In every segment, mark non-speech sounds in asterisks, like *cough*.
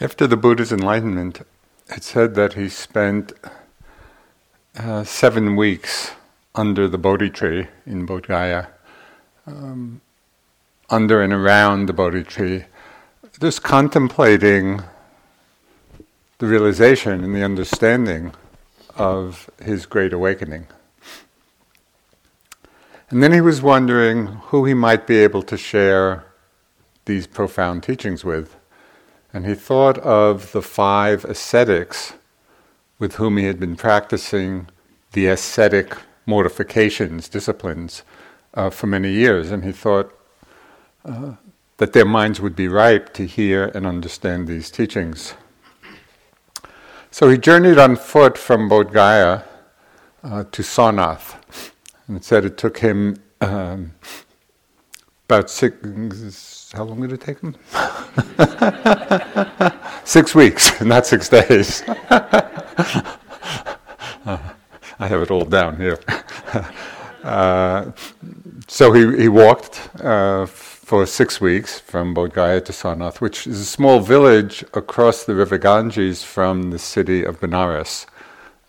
After the Buddha's enlightenment, it said that he spent uh, seven weeks under the Bodhi tree in Bodh Gaya, um, under and around the Bodhi tree, just contemplating the realization and the understanding of his great awakening. And then he was wondering who he might be able to share these profound teachings with. And he thought of the five ascetics with whom he had been practicing the ascetic mortifications, disciplines, uh, for many years. And he thought uh, that their minds would be ripe to hear and understand these teachings. So he journeyed on foot from Bodh Gaya uh, to Sarnath. And it said it took him um, about six how long did it take him? *laughs* six weeks, *laughs* not six days. *laughs* I have it all down here. Uh, so he, he walked uh, for six weeks from Bodh Gaya to Sarnath, which is a small village across the river Ganges from the city of Benares,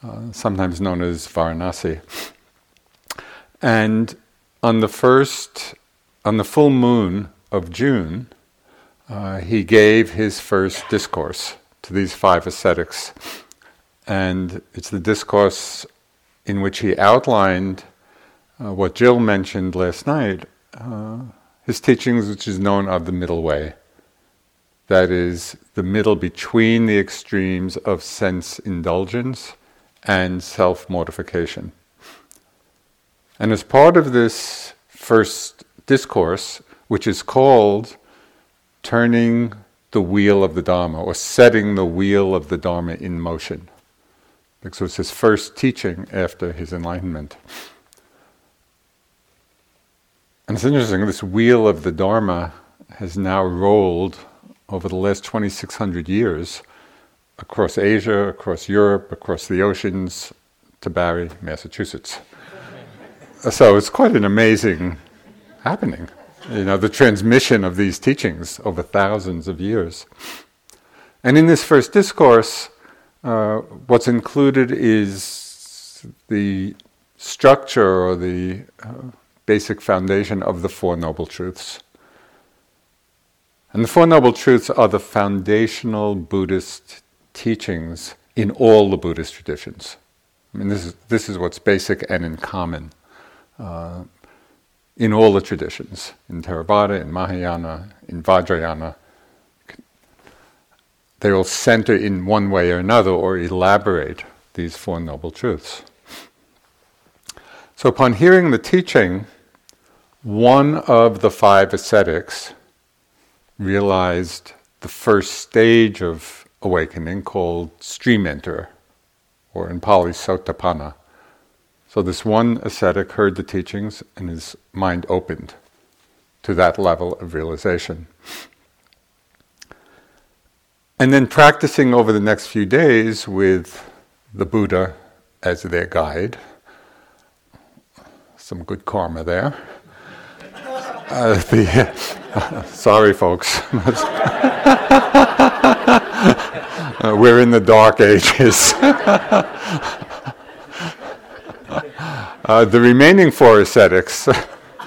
uh, sometimes known as Varanasi. And on the first, on the full moon of June, uh, he gave his first discourse to these five ascetics. And it's the discourse in which he outlined uh, what Jill mentioned last night uh, his teachings, which is known of the middle way. That is, the middle between the extremes of sense indulgence and self mortification. And as part of this first discourse, which is called turning the wheel of the Dharma or setting the wheel of the Dharma in motion. So it's his first teaching after his enlightenment. And it's interesting, this wheel of the Dharma has now rolled over the last 2,600 years across Asia, across Europe, across the oceans to Barre, Massachusetts. *laughs* so it's quite an amazing happening you know, the transmission of these teachings over thousands of years. And in this first discourse, uh, what's included is the structure or the uh, basic foundation of the Four Noble Truths. And the Four Noble Truths are the foundational Buddhist teachings in all the Buddhist traditions. I mean, this is, this is what's basic and in common. Uh, in all the traditions, in Theravada, in Mahayana, in Vajrayana. They all center in one way or another or elaborate these Four Noble Truths. So, upon hearing the teaching, one of the five ascetics realized the first stage of awakening called stream enterer, or in Pali, Sotapanna. So this one ascetic heard the teachings and his mind opened to that level of realization. And then practicing over the next few days with the Buddha as their guide. Some good karma there. Uh, the, uh, *laughs* sorry, folks. *laughs* uh, we're in the dark ages. *laughs* *laughs* Uh, the remaining four ascetics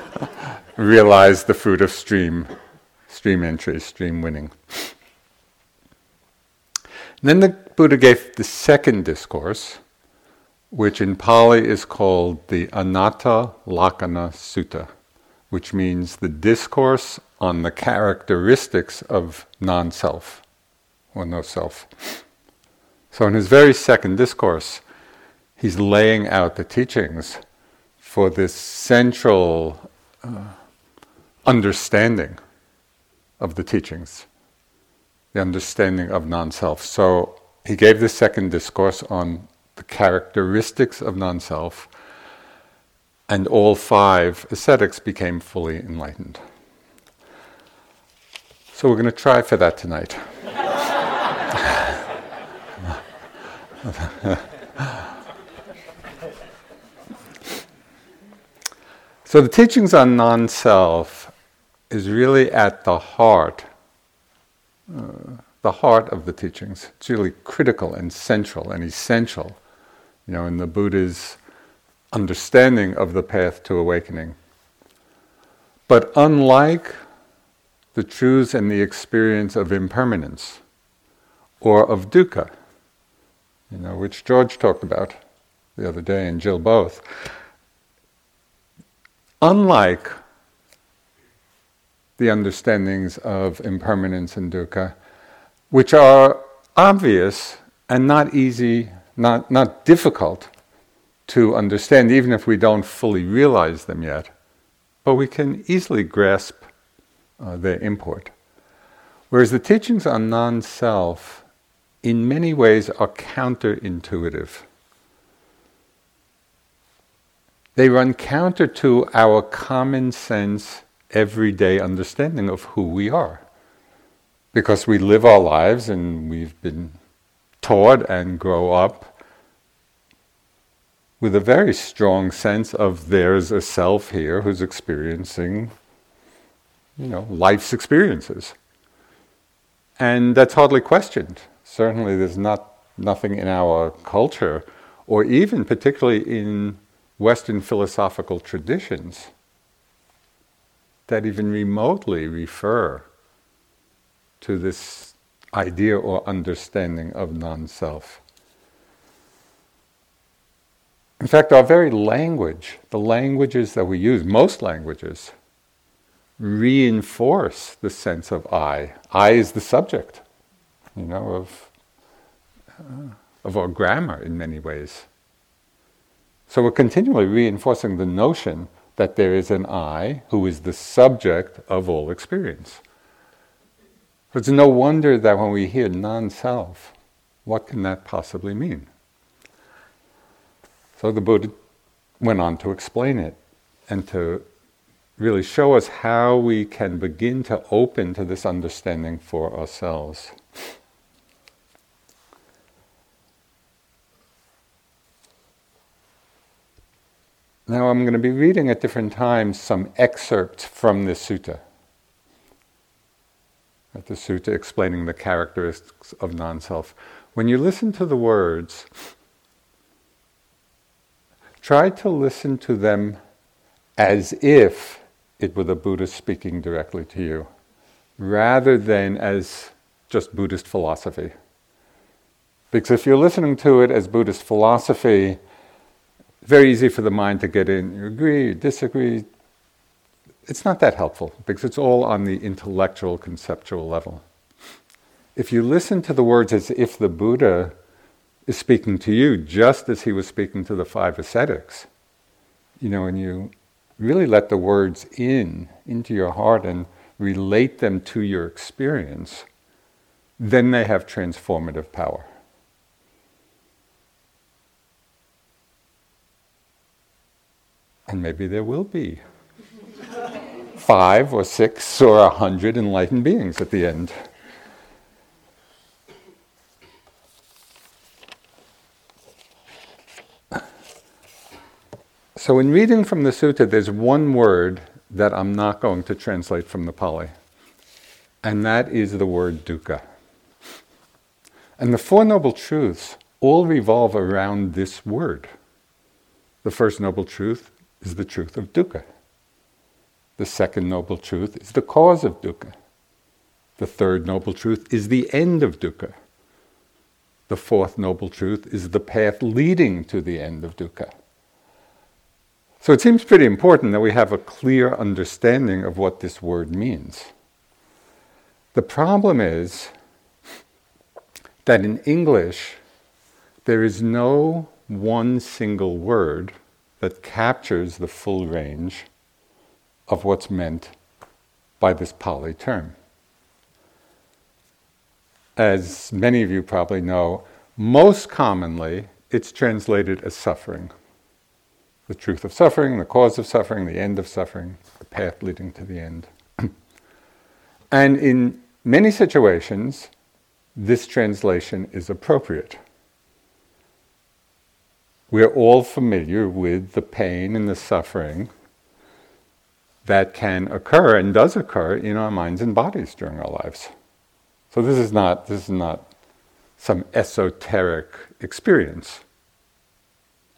*laughs* realized the fruit of stream, stream entry, stream winning. Then the Buddha gave the second discourse, which in Pali is called the Anatta Lakkhana Sutta, which means the discourse on the characteristics of non self or no self. So, in his very second discourse, he's laying out the teachings for this central uh, understanding of the teachings, the understanding of non self. So he gave the second discourse on the characteristics of non self, and all five ascetics became fully enlightened. So we're going to try for that tonight. *laughs* So the teachings on non self is really at the heart uh, the heart of the teachings. It's really critical and central and essential, you know, in the Buddha's understanding of the path to awakening. But unlike the truths and the experience of impermanence or of dukkha, you know, which George talked about the other day and Jill both, unlike the understandings of impermanence and dukkha, which are obvious and not easy, not, not difficult to understand, even if we don't fully realize them yet. But we can easily grasp uh, their import. Whereas the teachings on non self, in many ways, are counterintuitive. They run counter to our common sense, everyday understanding of who we are because we live our lives and we've been taught and grow up with a very strong sense of there's a self here who's experiencing, you know, life's experiences. And that's hardly questioned. Certainly, there's not nothing in our culture, or even particularly in Western philosophical traditions, that even remotely refer to this idea or understanding of non self. In fact, our very language, the languages that we use, most languages, reinforce the sense of I. I is the subject, you know, of, uh, of our grammar in many ways. So we're continually reinforcing the notion that there is an I who is the subject of all experience. So It's no wonder that when we hear non self, what can that possibly mean? So the Buddha went on to explain it and to really show us how we can begin to open to this understanding for ourselves. Now, I'm going to be reading at different times some excerpts from this sutta at the sutta explaining the characteristics of non self. When you listen to the words, try to listen to them as if it were the Buddha speaking directly to you, rather than as just Buddhist philosophy. Because if you're listening to it as Buddhist philosophy, very easy for the mind to get in. You agree, you disagree, it's not that helpful because it's all on the intellectual, conceptual level. If you listen to the words as if the Buddha is speaking to you just as he was speaking to the five ascetics, you know, and you really let the words in, into your heart and relate them to your experience, then they have transformative power. And maybe there will be five or six or a hundred enlightened beings at the end. So, in reading from the sutta, there's one word that I'm not going to translate from the Pali, and that is the word dukkha. And the Four Noble Truths all revolve around this word. The first noble truth is the truth of dukkha. The second noble truth is the cause of dukkha. The third noble truth is the end of dukkha. The fourth noble truth is the path leading to the end of dukkha. So it seems pretty important that we have a clear understanding of what this word means. The problem is that in English, there is no one single word that captures the full range of what's meant by this Pali term. As many of you probably know, most commonly it's translated as suffering. The truth of suffering, the cause of suffering, the end of suffering, the path leading to the end. *clears throat* and in many situations, this translation is appropriate. We're all familiar with the pain and the suffering that can occur and does occur in our minds and bodies during our lives. So this is not this is not some esoteric experience.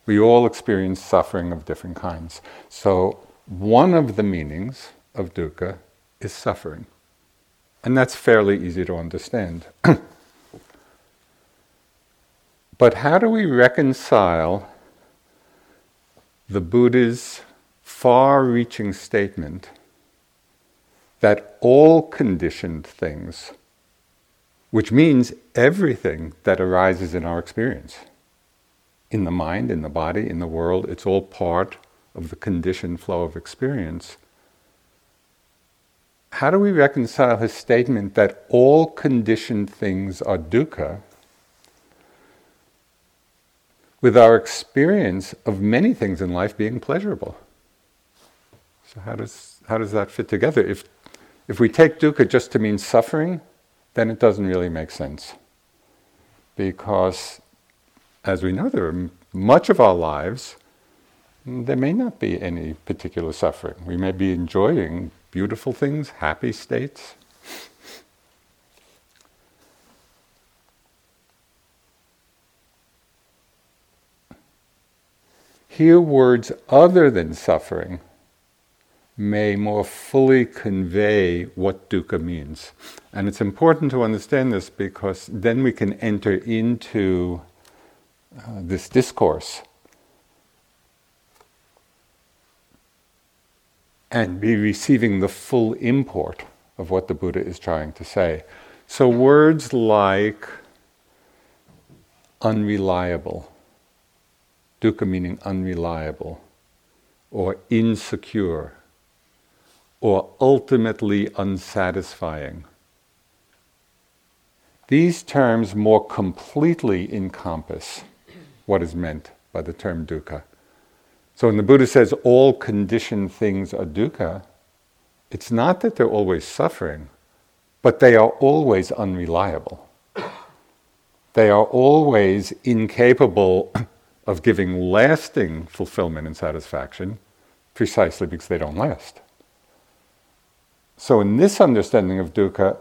We all experience suffering of different kinds. So one of the meanings of dukkha is suffering. And that's fairly easy to understand. *clears throat* but how do we reconcile the Buddha's far reaching statement that all conditioned things, which means everything that arises in our experience, in the mind, in the body, in the world, it's all part of the conditioned flow of experience. How do we reconcile his statement that all conditioned things are dukkha with our experience of many things in life being pleasurable? So how does how does that fit together? If if we take dukkha just to mean suffering, then it doesn't really make sense. Because, as we know, there are much of our lives, there may not be any particular suffering. We may be enjoying beautiful things, happy states. Hear words other than suffering may more fully convey what dukkha means. And it's important to understand this because then we can enter into uh, this discourse and be receiving the full import of what the Buddha is trying to say. So, words like unreliable, dukkha meaning unreliable, or insecure, or ultimately unsatisfying. These terms more completely encompass what is meant by the term dukkha. So when the Buddha says all conditioned things are dukkha, it's not that they're always suffering, but they are always unreliable. They are always incapable of giving lasting fulfillment and satisfaction precisely because they don't last. So, in this understanding of dukkha,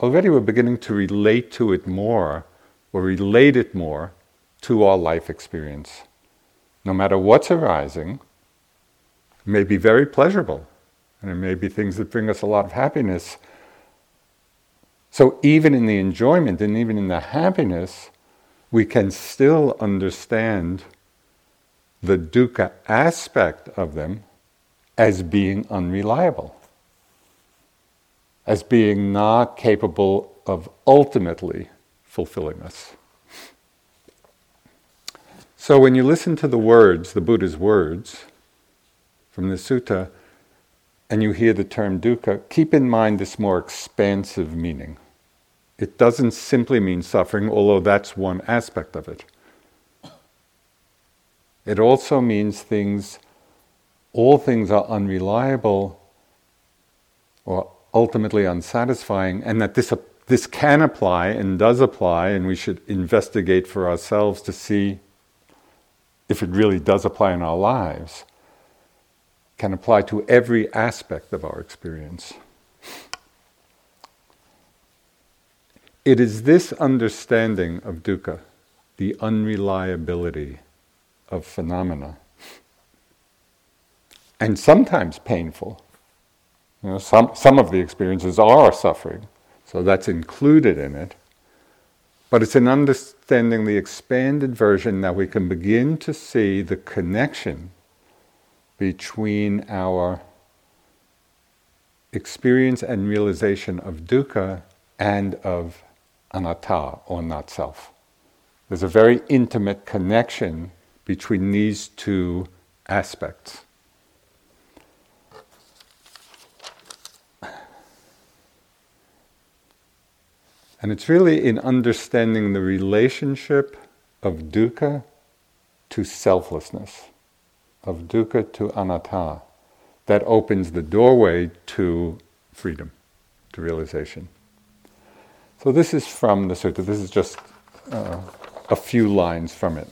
already we're beginning to relate to it more, or relate it more to our life experience. No matter what's arising, may be very pleasurable, and it may be things that bring us a lot of happiness. So, even in the enjoyment and even in the happiness, we can still understand the dukkha aspect of them as being unreliable as being not capable of ultimately fulfilling us. So when you listen to the words, the Buddha's words from the sutta, and you hear the term dukkha, keep in mind this more expansive meaning. It doesn't simply mean suffering, although that's one aspect of it. It also means things, all things are unreliable or ultimately unsatisfying, and that this, this can apply and does apply, and we should investigate for ourselves to see if it really does apply in our lives, can apply to every aspect of our experience. It is this understanding of dukkha, the unreliability of phenomena, and sometimes painful you know, some, some of the experiences are suffering, so that's included in it. But it's in understanding the expanded version that we can begin to see the connection between our experience and realization of dukkha and of anatta, or not self. There's a very intimate connection between these two aspects. And it's really in understanding the relationship of dukkha to selflessness, of dukkha to anatta, that opens the doorway to freedom, to realization. So, this is from the sutta. This is just uh, a few lines from it.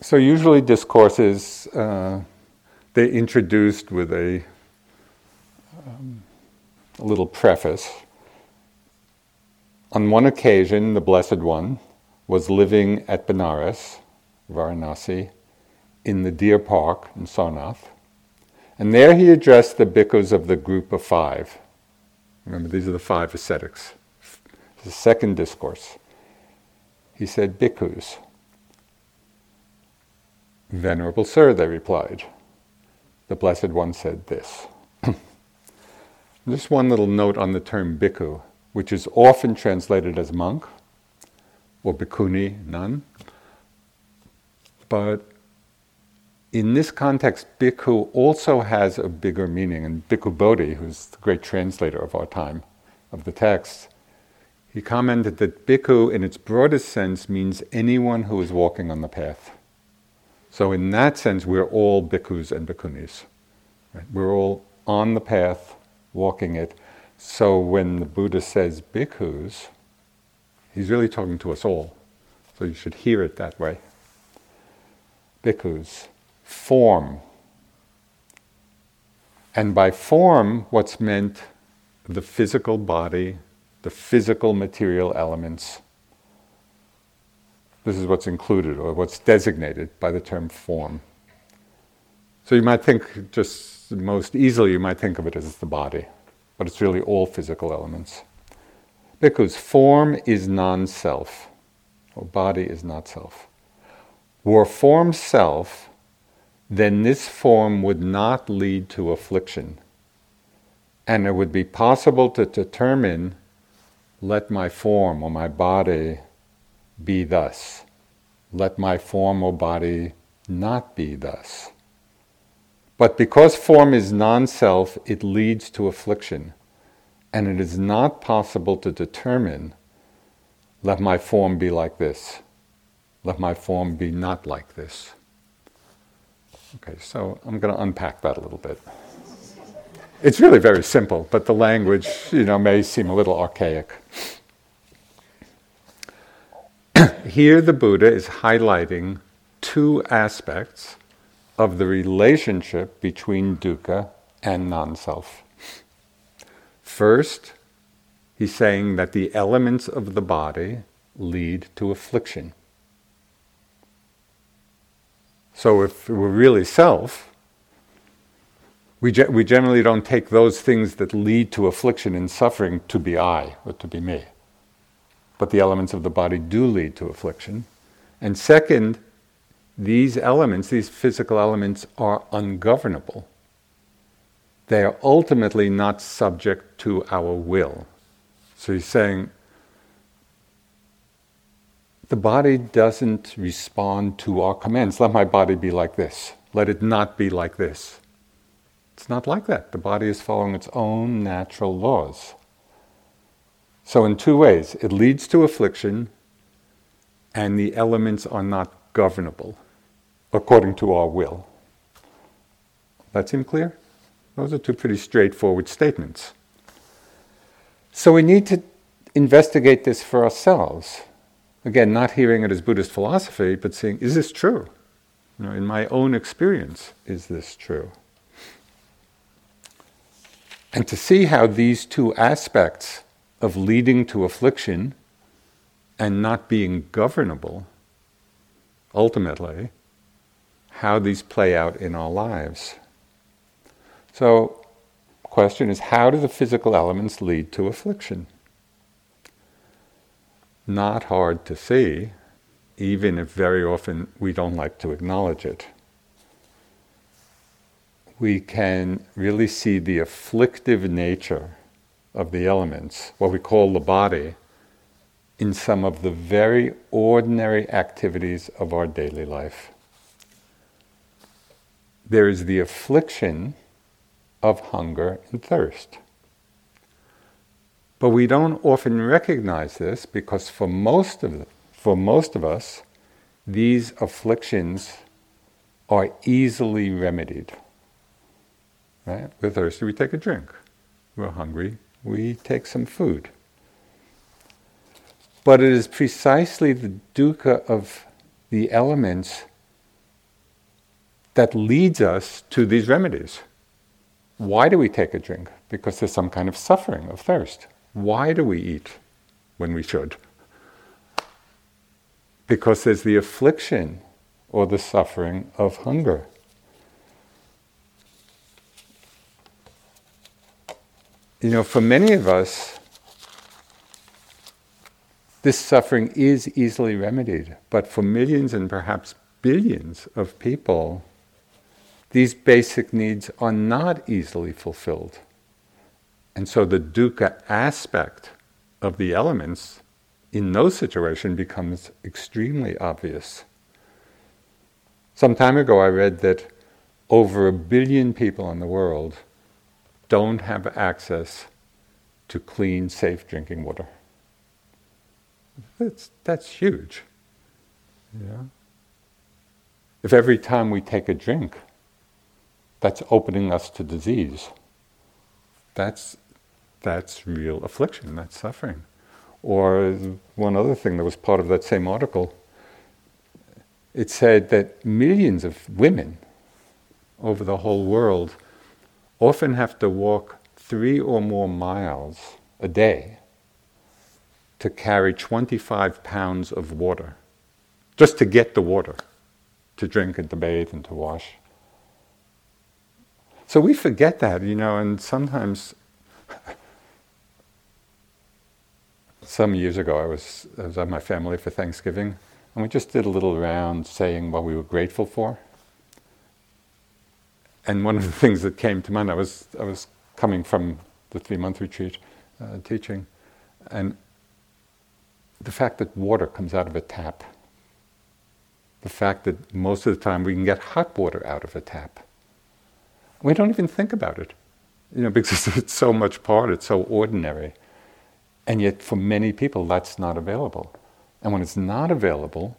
So, usually discourses, uh, they introduced with a um, a little preface. On one occasion, the Blessed One was living at Benares, Varanasi, in the Deer Park in Sarnath. And there he addressed the bhikkhus of the group of five. Remember, these are the five ascetics. The second discourse. He said, Bhikkhus. Venerable Sir, they replied. The Blessed One said this. *clears throat* Just one little note on the term bhikkhu, which is often translated as monk or bhikkhuni, nun. But in this context, bhikkhu also has a bigger meaning. And Bhikkhu Bodhi, who's the great translator of our time of the text, he commented that bhikkhu, in its broadest sense, means anyone who is walking on the path. So, in that sense, we're all bhikkhus and bhikkhunis. Right? We're all on the path, walking it. So, when the Buddha says bhikkhus, he's really talking to us all. So, you should hear it that way. Bhikkhus, form. And by form, what's meant the physical body, the physical material elements this is what's included or what's designated by the term form. So you might think, just most easily, you might think of it as the body, but it's really all physical elements. Because form is non self, or body is not self. Were form self, then this form would not lead to affliction. And it would be possible to determine let my form or my body be thus. Let my form or body not be thus. But because form is non self, it leads to affliction, and it is not possible to determine let my form be like this, let my form be not like this. Okay, so I'm going to unpack that a little bit. It's really very simple, but the language, you know, may seem a little archaic. *clears throat* here the Buddha is highlighting two aspects of the relationship between dukkha and non self. First, he's saying that the elements of the body lead to affliction. So, if we're really self, we, ge- we generally don't take those things that lead to affliction and suffering to be I or to be me but the elements of the body do lead to affliction. And second, these elements, these physical elements, are ungovernable. They are ultimately not subject to our will. So he's saying the body doesn't respond to our commands. Let my body be like this. Let it not be like this. It's not like that. The body is following its own natural laws. So, in two ways, it leads to affliction, and the elements are not governable according to our will. That seem clear? Those are two pretty straightforward statements. So, we need to investigate this for ourselves. Again, not hearing it as Buddhist philosophy, but seeing, is this true? You know, in my own experience, is this true? And to see how these two aspects of leading to affliction and not being governable, ultimately, how these play out in our lives. So, question is how do the physical elements lead to affliction? Not hard to see, even if very often we don't like to acknowledge it. We can really see the afflictive nature of the elements, what we call the body, in some of the very ordinary activities of our daily life. There is the affliction of hunger and thirst. But we don't often recognize this because for most of, for most of us, these afflictions are easily remedied. Right? We're thirsty, we take a drink. We're hungry, we take some food. But it is precisely the dukkha of the elements that leads us to these remedies. Why do we take a drink? Because there's some kind of suffering of thirst. Why do we eat when we should? Because there's the affliction or the suffering of hunger. You know, for many of us, this suffering is easily remedied, but for millions and perhaps billions of people, these basic needs are not easily fulfilled. And so the dukkha aspect of the elements in those situations becomes extremely obvious. Some time ago, I read that over a billion people in the world don't have access to clean, safe drinking water. That's, that's huge. Yeah. If every time we take a drink, that's opening us to disease, that's, that's real affliction, that's suffering. Or one other thing that was part of that same article, it said that millions of women over the whole world often have to walk three or more miles a day to carry 25 pounds of water, just to get the water, to drink and to bathe and to wash. So we forget that, you know, and sometimes *laughs* some years ago, I was, I was my family for Thanksgiving, and we just did a little round saying what we were grateful for. And one of the *laughs* things that came to mind, I was, I was coming from the three month retreat uh, teaching, and the fact that water comes out of a tap, the fact that most of the time we can get hot water out of a tap. We don't even think about it, you know, *laughs* because it's so much part, it's so ordinary. And yet, for many people, that's not available. And when it's not available,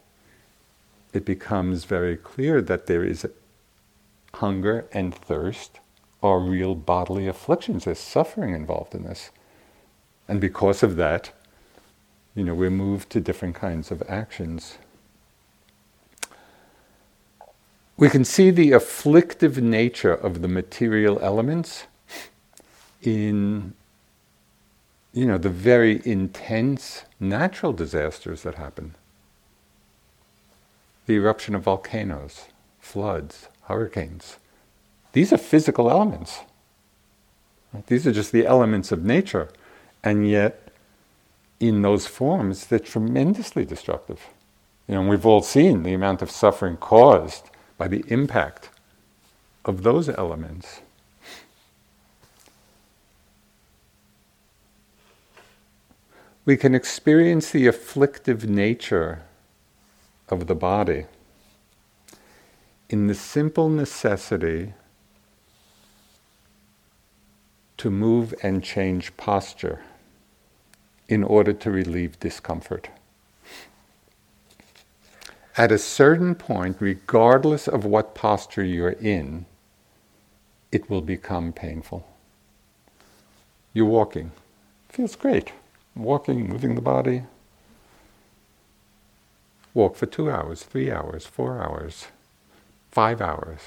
it becomes very clear that there is hunger and thirst are real bodily afflictions. There's suffering involved in this. And because of that, you know, we're moved to different kinds of actions. We can see the afflictive nature of the material elements in you know, the very intense natural disasters that happen. The eruption of volcanoes, floods, hurricanes. These are physical elements. These are just the elements of nature. And yet, in those forms, they're tremendously destructive. You know, we've all seen the amount of suffering caused by the impact of those elements. We can experience the afflictive nature of the body in the simple necessity to move and change posture in order to relieve discomfort. At a certain point, regardless of what posture you're in, it will become painful. You're walking, feels great walking, moving the body. Walk for two hours, three hours, four hours, five hours.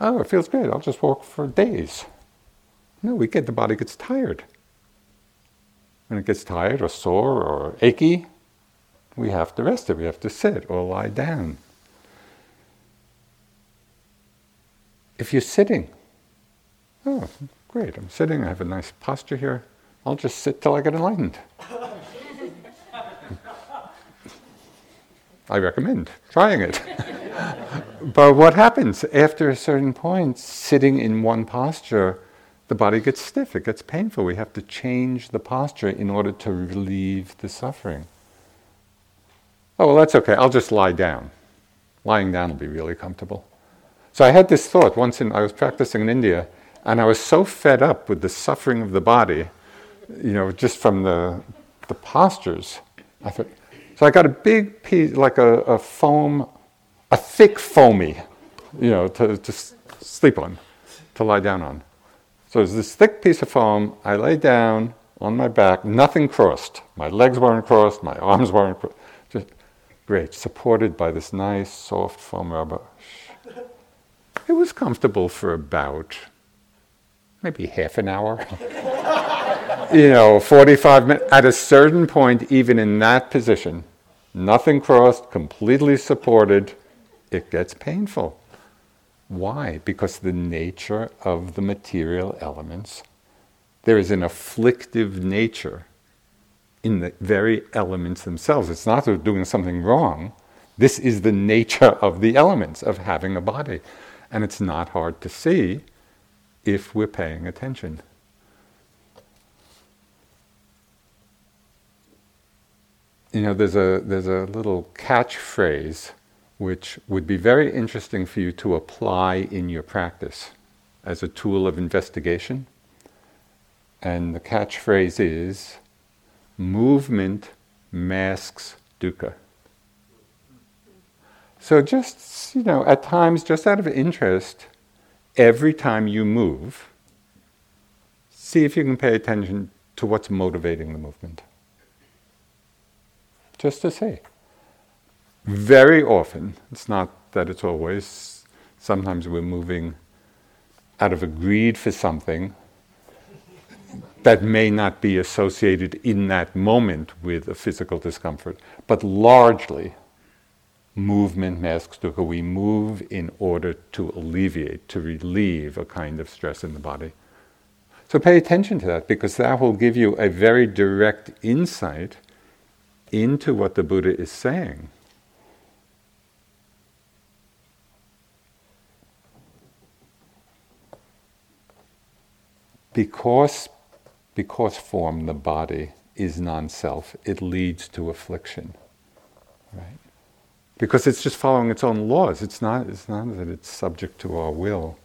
Oh, it feels great. I'll just walk for days. No, we get the body gets tired. When it gets tired or sore or achy, we have to rest it. We have to sit or lie down. If you're sitting, oh, great, I'm sitting, I have a nice posture here. I'll just sit till I get enlightened. I recommend trying it. *laughs* but what happens after a certain point, sitting in one posture, the body gets stiff, it gets painful. We have to change the posture in order to relieve the suffering. Oh, well, that's okay. I'll just lie down. Lying down will be really comfortable. So I had this thought once in, I was practicing in India, and I was so fed up with the suffering of the body you know, just from the, the postures. I thought, so I got a big piece, like a, a foam, a thick foamy, you know, to, to sleep on, to lie down on. So there's this thick piece of foam. I lay down on my back, nothing crossed. My legs weren't crossed, my arms weren't crossed. Just great, supported by this nice, soft foam rubber. It was comfortable for about maybe half an hour, *laughs* you know, 45 minutes. At a certain point, even in that position, nothing crossed, completely supported, it gets painful. Why? Because the nature of the material elements, there is an afflictive nature in the very elements themselves. It's not that doing something wrong. This is the nature of the elements of having a body. And it's not hard to see if we're paying attention. You know, there's a, there's a little catchphrase which would be very interesting for you to apply in your practice as a tool of investigation. And the catchphrase is movement masks dukkha. So, just, you know, at times, just out of interest, every time you move, see if you can pay attention to what's motivating the movement. Just to see. Very often, it's not that it's always, sometimes we're moving out of a greed for something that may not be associated in that moment with a physical discomfort, but largely movement masks dukkha. We move in order to alleviate, to relieve a kind of stress in the body. So pay attention to that because that will give you a very direct insight into what the Buddha is saying. Because because form, the body, is non self, it leads to affliction. Right? Because it's just following its own laws. It's not, it's not that it's subject to our will.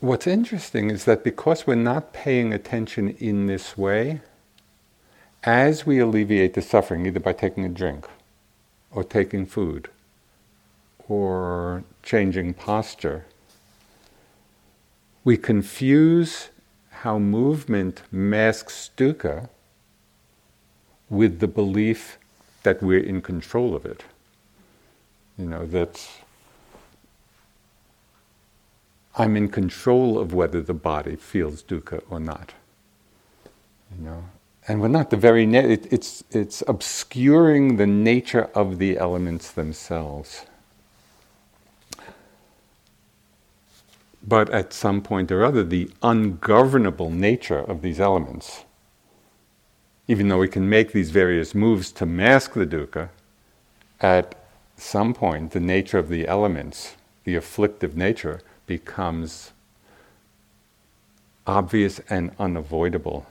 What's interesting is that because we're not paying attention in this way, as we alleviate the suffering, either by taking a drink, or taking food, or changing posture, we confuse how movement masks dukkha with the belief that we're in control of it. You know, that I'm in control of whether the body feels dukkha or not. You know, and we're not the very na- it, it's it's obscuring the nature of the elements themselves but at some point or other the ungovernable nature of these elements even though we can make these various moves to mask the dukkha at some point the nature of the elements the afflictive nature becomes obvious and unavoidable.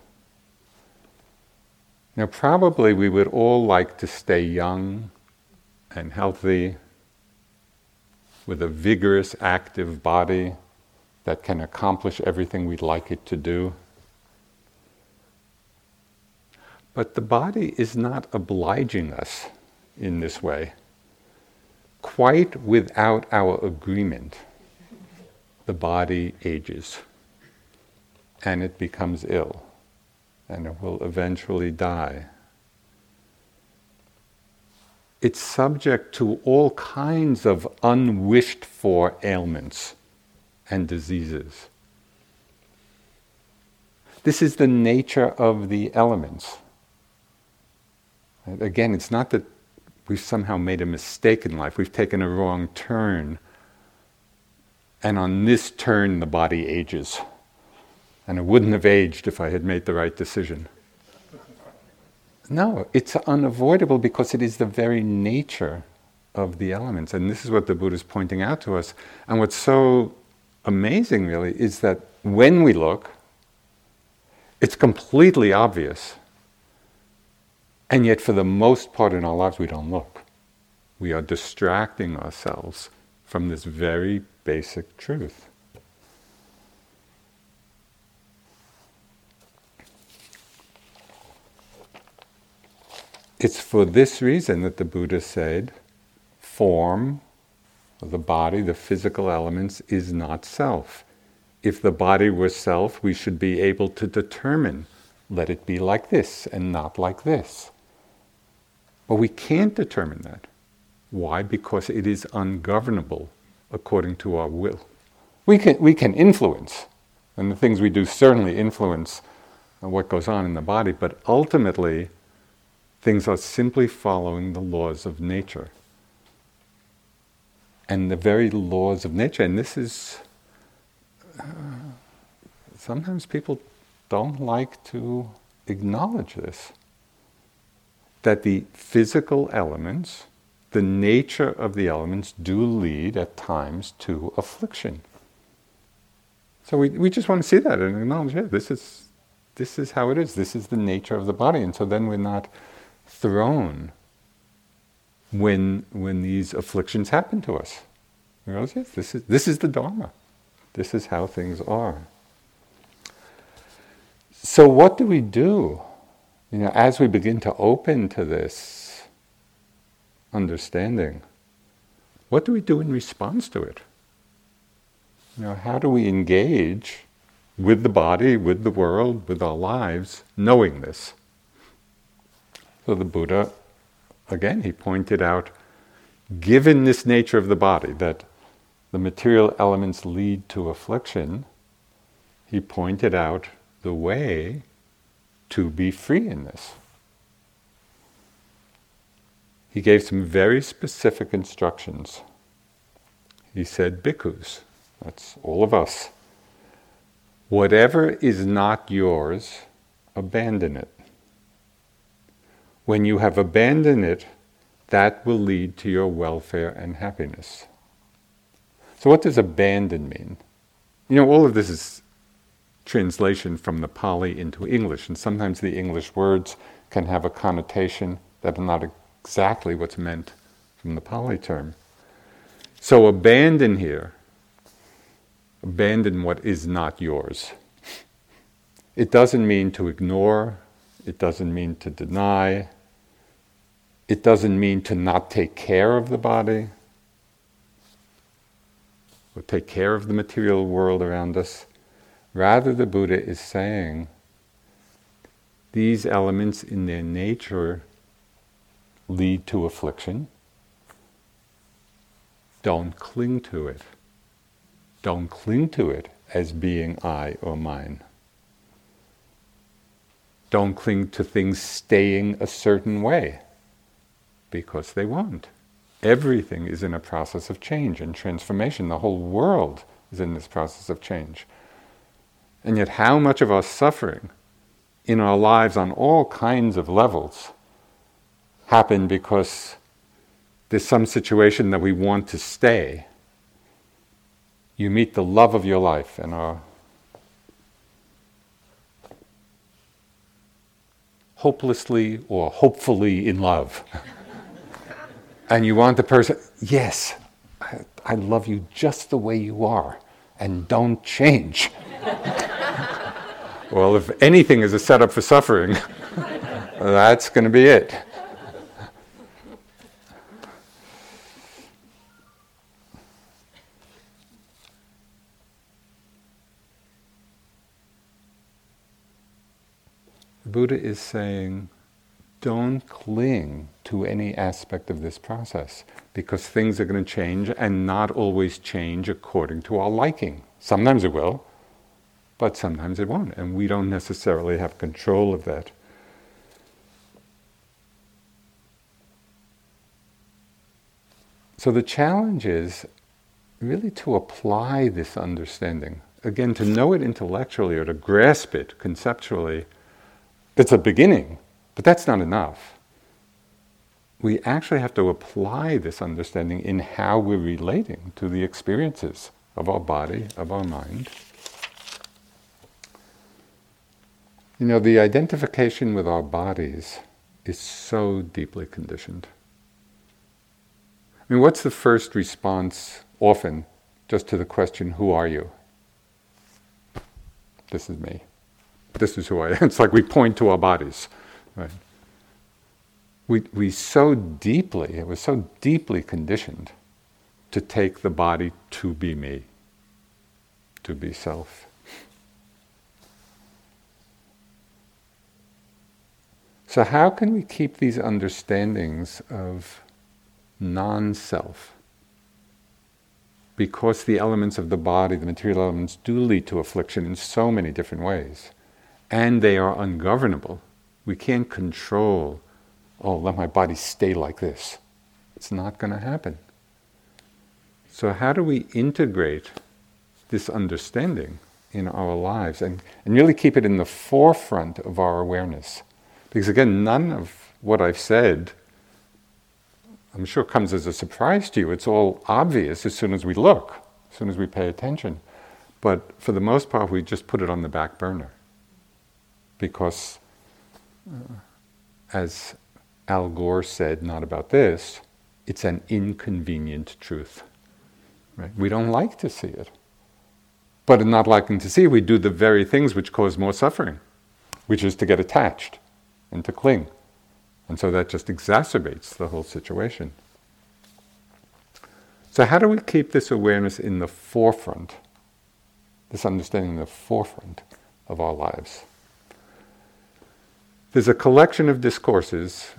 Now, probably we would all like to stay young and healthy with a vigorous, active body that can accomplish everything we'd like it to do. But the body is not obliging us in this way. Quite without our agreement, the body ages and it becomes ill and it will eventually die. It's subject to all kinds of unwished for ailments and diseases. This is the nature of the elements. Again, it's not that we've somehow made a mistake in life, we've taken a wrong turn, and on this turn the body ages and it wouldn't have aged if I had made the right decision. No, it's unavoidable because it is the very nature of the elements. And this is what the Buddha is pointing out to us. And what's so amazing, really, is that when we look, it's completely obvious. And yet, for the most part in our lives, we don't look. We are distracting ourselves from this very basic truth. It's for this reason that the Buddha said form, the body, the physical elements, is not self. If the body were self, we should be able to determine let it be like this and not like this. But we can't determine that. Why? Because it is ungovernable according to our will. We can, we can influence, and the things we do certainly influence what goes on in the body, but ultimately, things are simply following the laws of nature. And the very laws of nature, and this is. Uh, sometimes people don't like to acknowledge this that the physical elements, the nature of the elements, do lead at times to affliction. So we, we just want to see that and acknowledge, yeah, this is, this is how it is. This is the nature of the body. And so then we're not thrown when, when these afflictions happen to us. We realize, yes, this is, this is the Dharma. This is how things are. So, what do we do? You know, as we begin to open to this understanding, what do we do in response to it? You know, how do we engage with the body, with the world, with our lives, knowing this? So the Buddha, again, he pointed out, given this nature of the body, that the material elements lead to affliction, he pointed out the way to be free in this. He gave some very specific instructions. He said, Bhikkhus, that's all of us, whatever is not yours, abandon it. When you have abandoned it, that will lead to your welfare and happiness. So, what does abandon mean? You know, all of this is translation from the Pali into English. And sometimes the English words can have a connotation that are not exactly what's meant from the Pali term. So abandon here, abandon what is not yours. It doesn't mean to ignore, it doesn't mean to deny, it doesn't mean to not take care of the body or take care of the material world around us. Rather, the Buddha is saying these elements in their nature lead to affliction. Don't cling to it. Don't cling to it as being I or mine. Don't cling to things staying a certain way because they won't. Everything is in a process of change and transformation. The whole world is in this process of change. And yet, how much of our suffering in our lives on all kinds of levels happen because there's some situation that we want to stay. You meet the love of your life and are hopelessly or hopefully in love. *laughs* and you want the person, yes, I, I love you just the way you are, and don't change. *laughs* well, if anything is a setup for suffering, *laughs* that's going to be it. The Buddha is saying, don't cling to any aspect of this process because things are going to change and not always change according to our liking. Sometimes it will, but sometimes it won't, and we don't necessarily have control of that. So the challenge is really to apply this understanding. Again, to know it intellectually or to grasp it conceptually, that's a beginning, but that's not enough. We actually have to apply this understanding in how we're relating to the experiences of our body, of our mind. You know, the identification with our bodies is so deeply conditioned. I mean, what's the first response often just to the question, Who are you? This is me. This is who I am. *laughs* It's like we point to our bodies. Right? We, we so deeply, it was so deeply conditioned to take the body to be me, to be self. So, how can we keep these understandings of non self? Because the elements of the body, the material elements, do lead to affliction in so many different ways, and they are ungovernable. We can't control, oh, let my body stay like this. It's not going to happen. So, how do we integrate this understanding in our lives and, and really keep it in the forefront of our awareness? Because again, none of what I've said, I'm sure, comes as a surprise to you. It's all obvious as soon as we look, as soon as we pay attention. But for the most part, we just put it on the back burner. Because, uh, as Al Gore said, not about this, it's an inconvenient truth. Right? We don't like to see it. But in not liking to see we do the very things which cause more suffering, which is to get attached and to cling. And so that just exacerbates the whole situation. So, how do we keep this awareness in the forefront, this understanding in the forefront of our lives? There's a collection of discourses.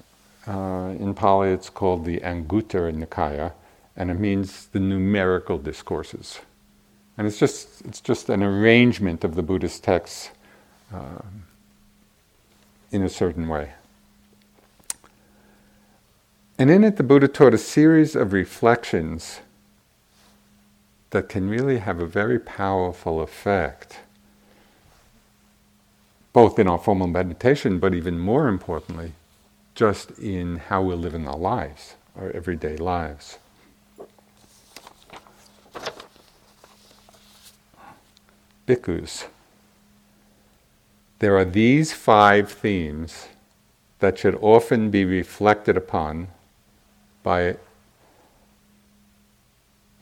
Uh, in Pali, it's called the Anguttara Nikaya, and it means the numerical discourses. And it's just, it's just an arrangement of the Buddhist texts. Uh, in a certain way. And in it, the Buddha taught a series of reflections that can really have a very powerful effect, both in our formal meditation, but even more importantly, just in how we're living our lives, our everyday lives. Bhikkhus there are these five themes that should often be reflected upon by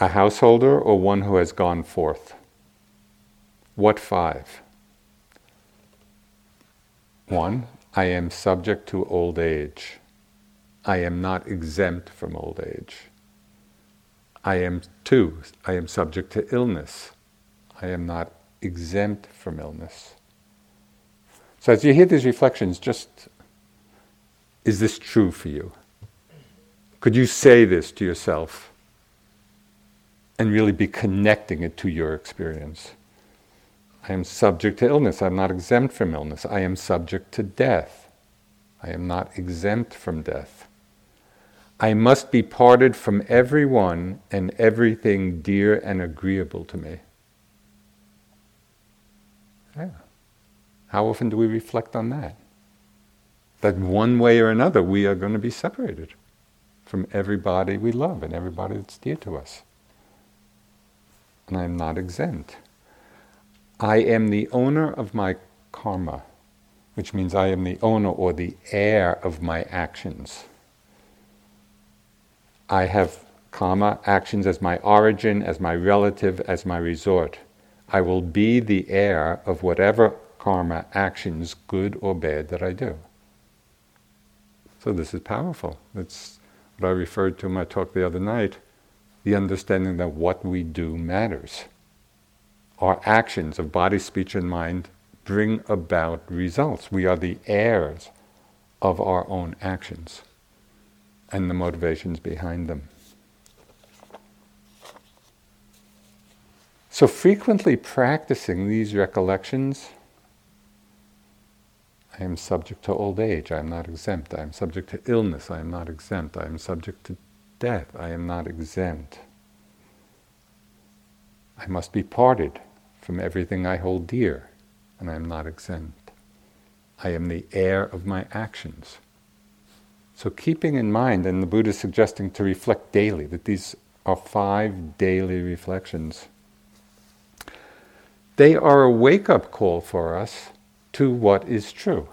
a householder or one who has gone forth. What five? One, I am subject to old age. I am not exempt from old age. I am, too, I am subject to illness. I am not exempt from illness. So as you hear these reflections, just is this true for you? Could you say this to yourself and really be connecting it to your experience? I am subject to illness. I'm not exempt from illness. I am subject to death. I am not exempt from death. I must be parted from everyone and everything dear and agreeable to me. Yeah. How often do we reflect on that? That one way or another we are going to be separated from everybody we love and everybody that's dear to us. And I'm not exempt. I am the owner of my karma, which means I am the owner or the heir of my actions. I have karma, actions as my origin, as my relative, as my resort. I will be the heir of whatever karma, actions, good or bad, that I do. So this is powerful. It's what I referred to in my talk the other night the understanding that what we do matters. Our actions of body, speech, and mind bring about results. We are the heirs of our own actions and the motivations behind them. So, frequently practicing these recollections I am subject to old age, I am not exempt. I am subject to illness, I am not exempt. I am subject to death, I am not exempt. I must be parted from everything I hold dear, and I am not exempt. I am the heir of my actions. So, keeping in mind, and the Buddha is suggesting to reflect daily, that these are five daily reflections. They are a wake up call for us to what is true.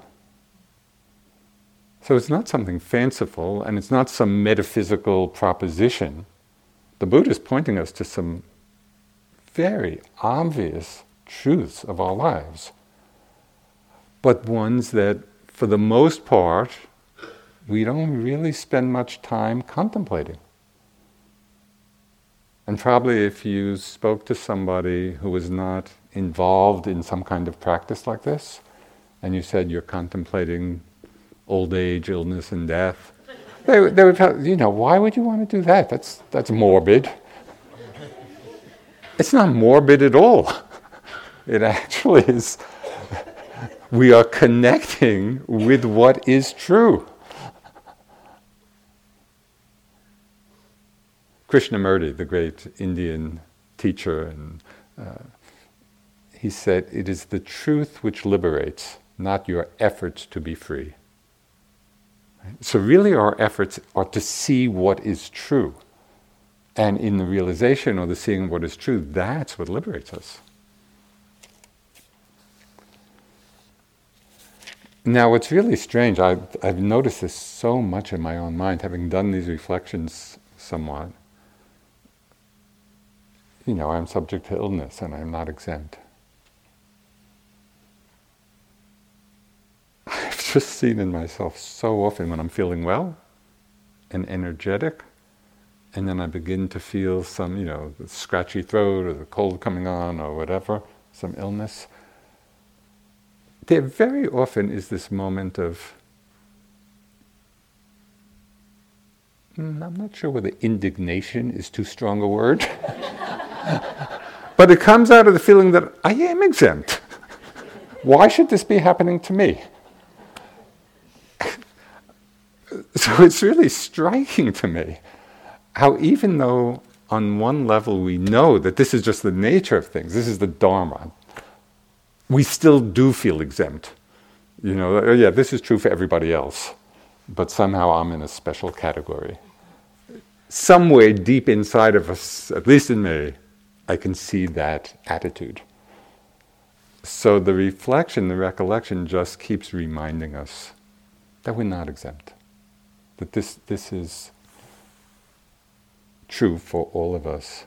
So it's not something fanciful and it's not some metaphysical proposition. The Buddha is pointing us to some very obvious truths of our lives, but ones that, for the most part, we don't really spend much time contemplating. And probably if you spoke to somebody who was not involved in some kind of practice like this, and you said you're contemplating old age, illness, and death. They, they would you know, why would you want to do that? That's, that's morbid. It's not morbid at all. It actually is, we are connecting with what is true. Krishnamurti, the great Indian teacher, and uh, he said, It is the truth which liberates, not your efforts to be free. So, really, our efforts are to see what is true. And in the realization or the seeing what is true, that's what liberates us. Now, what's really strange, I've, I've noticed this so much in my own mind, having done these reflections somewhat. You know, I'm subject to illness and I'm not exempt. *laughs* I've just seen in myself so often when I'm feeling well and energetic, and then I begin to feel some, you know, scratchy throat or the cold coming on or whatever, some illness. There very often is this moment of, hmm, I'm not sure whether indignation is too strong a word, *laughs* but it comes out of the feeling that I am exempt. Why should this be happening to me? *laughs* so it's really striking to me how, even though on one level we know that this is just the nature of things, this is the Dharma, we still do feel exempt. You know, oh, yeah, this is true for everybody else, but somehow I'm in a special category. Somewhere deep inside of us, at least in me, I can see that attitude. So the reflection, the recollection just keeps reminding us that we're not exempt that this, this is true for all of us.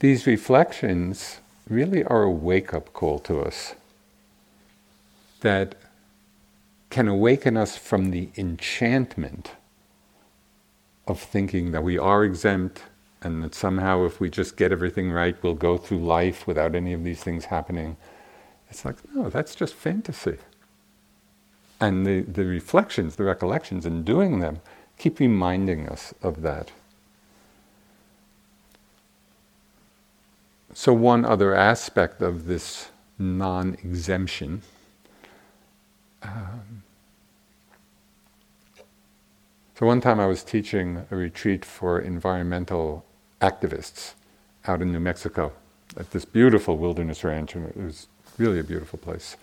These reflections really are a wake up call to us that can awaken us from the enchantment of thinking that we are exempt and that somehow if we just get everything right, we'll go through life without any of these things happening. It's like, no, that's just fantasy. And the, the reflections, the recollections, in doing them keep reminding us of that. So, one other aspect of this non exemption. Um, so, one time I was teaching a retreat for environmental activists out in New Mexico at this beautiful wilderness ranch, and it was really a beautiful place.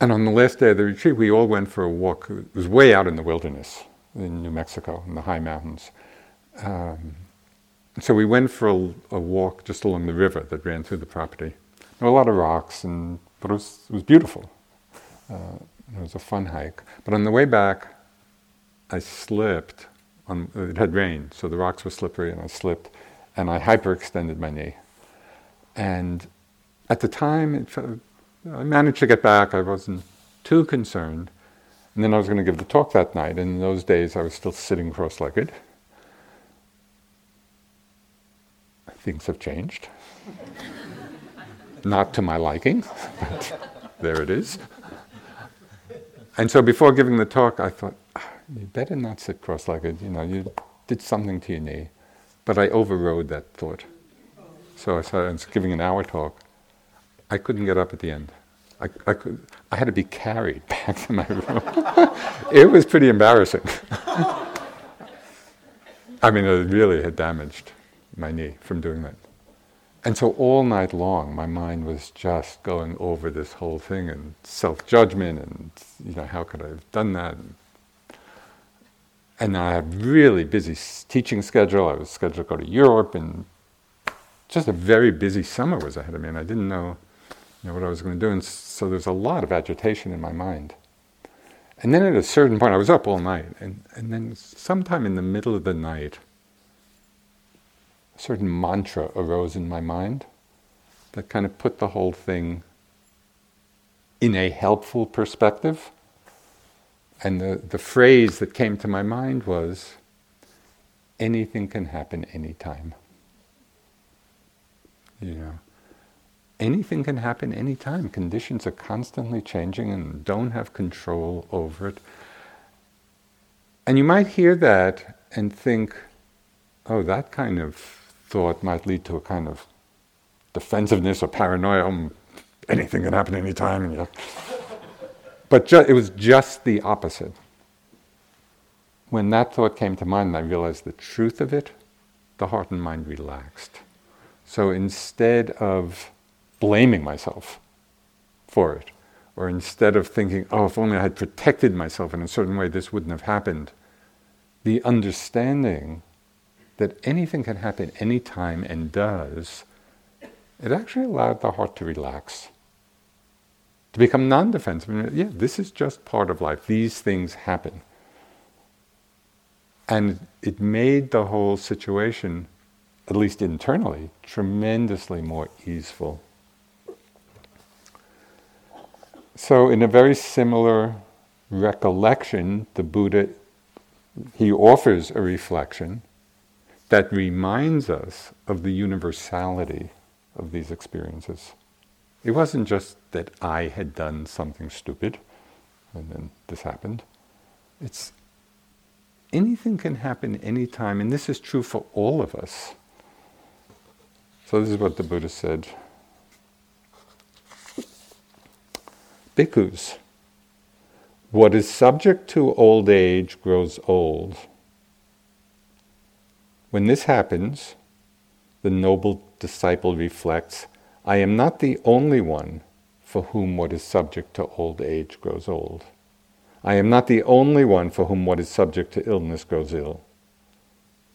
And on the last day of the retreat, we all went for a walk. It was way out in the wilderness in New Mexico, in the high mountains. Um, so we went for a, a, walk just along the river that ran through the property. There were a lot of rocks, and but it was, it was beautiful. Uh, it was a fun hike. But on the way back, I slipped. On, it had rained, so the rocks were slippery, and I slipped, and I hyperextended my knee. And at the time, it felt, I managed to get back. I wasn't too concerned. And then I was going to give the talk that night. And in those days, I was still sitting cross legged. Things have changed. Not to my liking, but there it is. And so before giving the talk, I thought, ah, you better not sit cross legged. You know, you did something to your knee. But I overrode that thought. So I was giving an hour talk. I couldn't get up at the end. I, I, could, I had to be carried *laughs* back to my room. *laughs* it was pretty embarrassing. *laughs* I mean, it really had damaged my knee from doing that. And so all night long, my mind was just going over this whole thing and self-judgment and, you know, how could I have done that? And I had a really busy teaching schedule. I was scheduled to go to Europe and just a very busy summer was ahead of me and I didn't know know, what I was going to do. And so there's a lot of agitation in my mind. And then at a certain point, I was up all night, and, and then sometime in the middle of the night, a certain mantra arose in my mind that kind of put the whole thing in a helpful perspective. And the, the phrase that came to my mind was anything can happen anytime. You know, anything can happen anytime. Conditions are constantly changing and don't have control over it. And you might hear that and think, oh, that kind of thought might lead to a kind of defensiveness or paranoia. Um, anything can happen anytime. You. But ju- it was just the opposite. When that thought came to mind and I realized the truth of it, the heart and mind relaxed. So instead of blaming myself for it, or instead of thinking, oh, if only I had protected myself in a certain way, this wouldn't have happened, the understanding that anything can happen anytime and does, it actually allowed the heart to relax, to become non defensive. Yeah, this is just part of life. These things happen. And it made the whole situation, at least internally, tremendously more easeful. So, in a very similar recollection, the Buddha he offers a reflection that reminds us of the universality of these experiences. It wasn't just that I had done something stupid and then this happened. It's anything can happen anytime, and this is true for all of us. So, this is what the Buddha said Bhikkhus, what is subject to old age grows old. When this happens, the noble disciple reflects I am not the only one for whom what is subject to old age grows old. I am not the only one for whom what is subject to illness grows ill.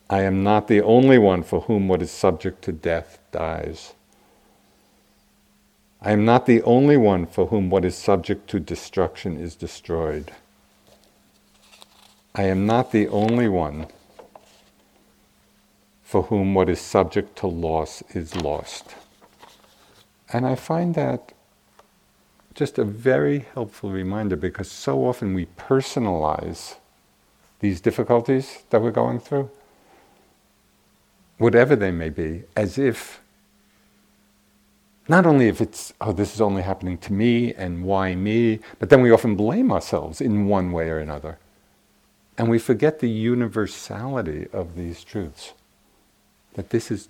I am not the only one for whom what is subject to death dies. I am not the only one for whom what is subject to destruction is destroyed. I am not the only one for whom what is subject to loss is lost. And I find that just a very helpful reminder because so often we personalize these difficulties that we're going through, whatever they may be, as if not only if it's, oh, this is only happening to me and why me, but then we often blame ourselves in one way or another. And we forget the universality of these truths. That this is,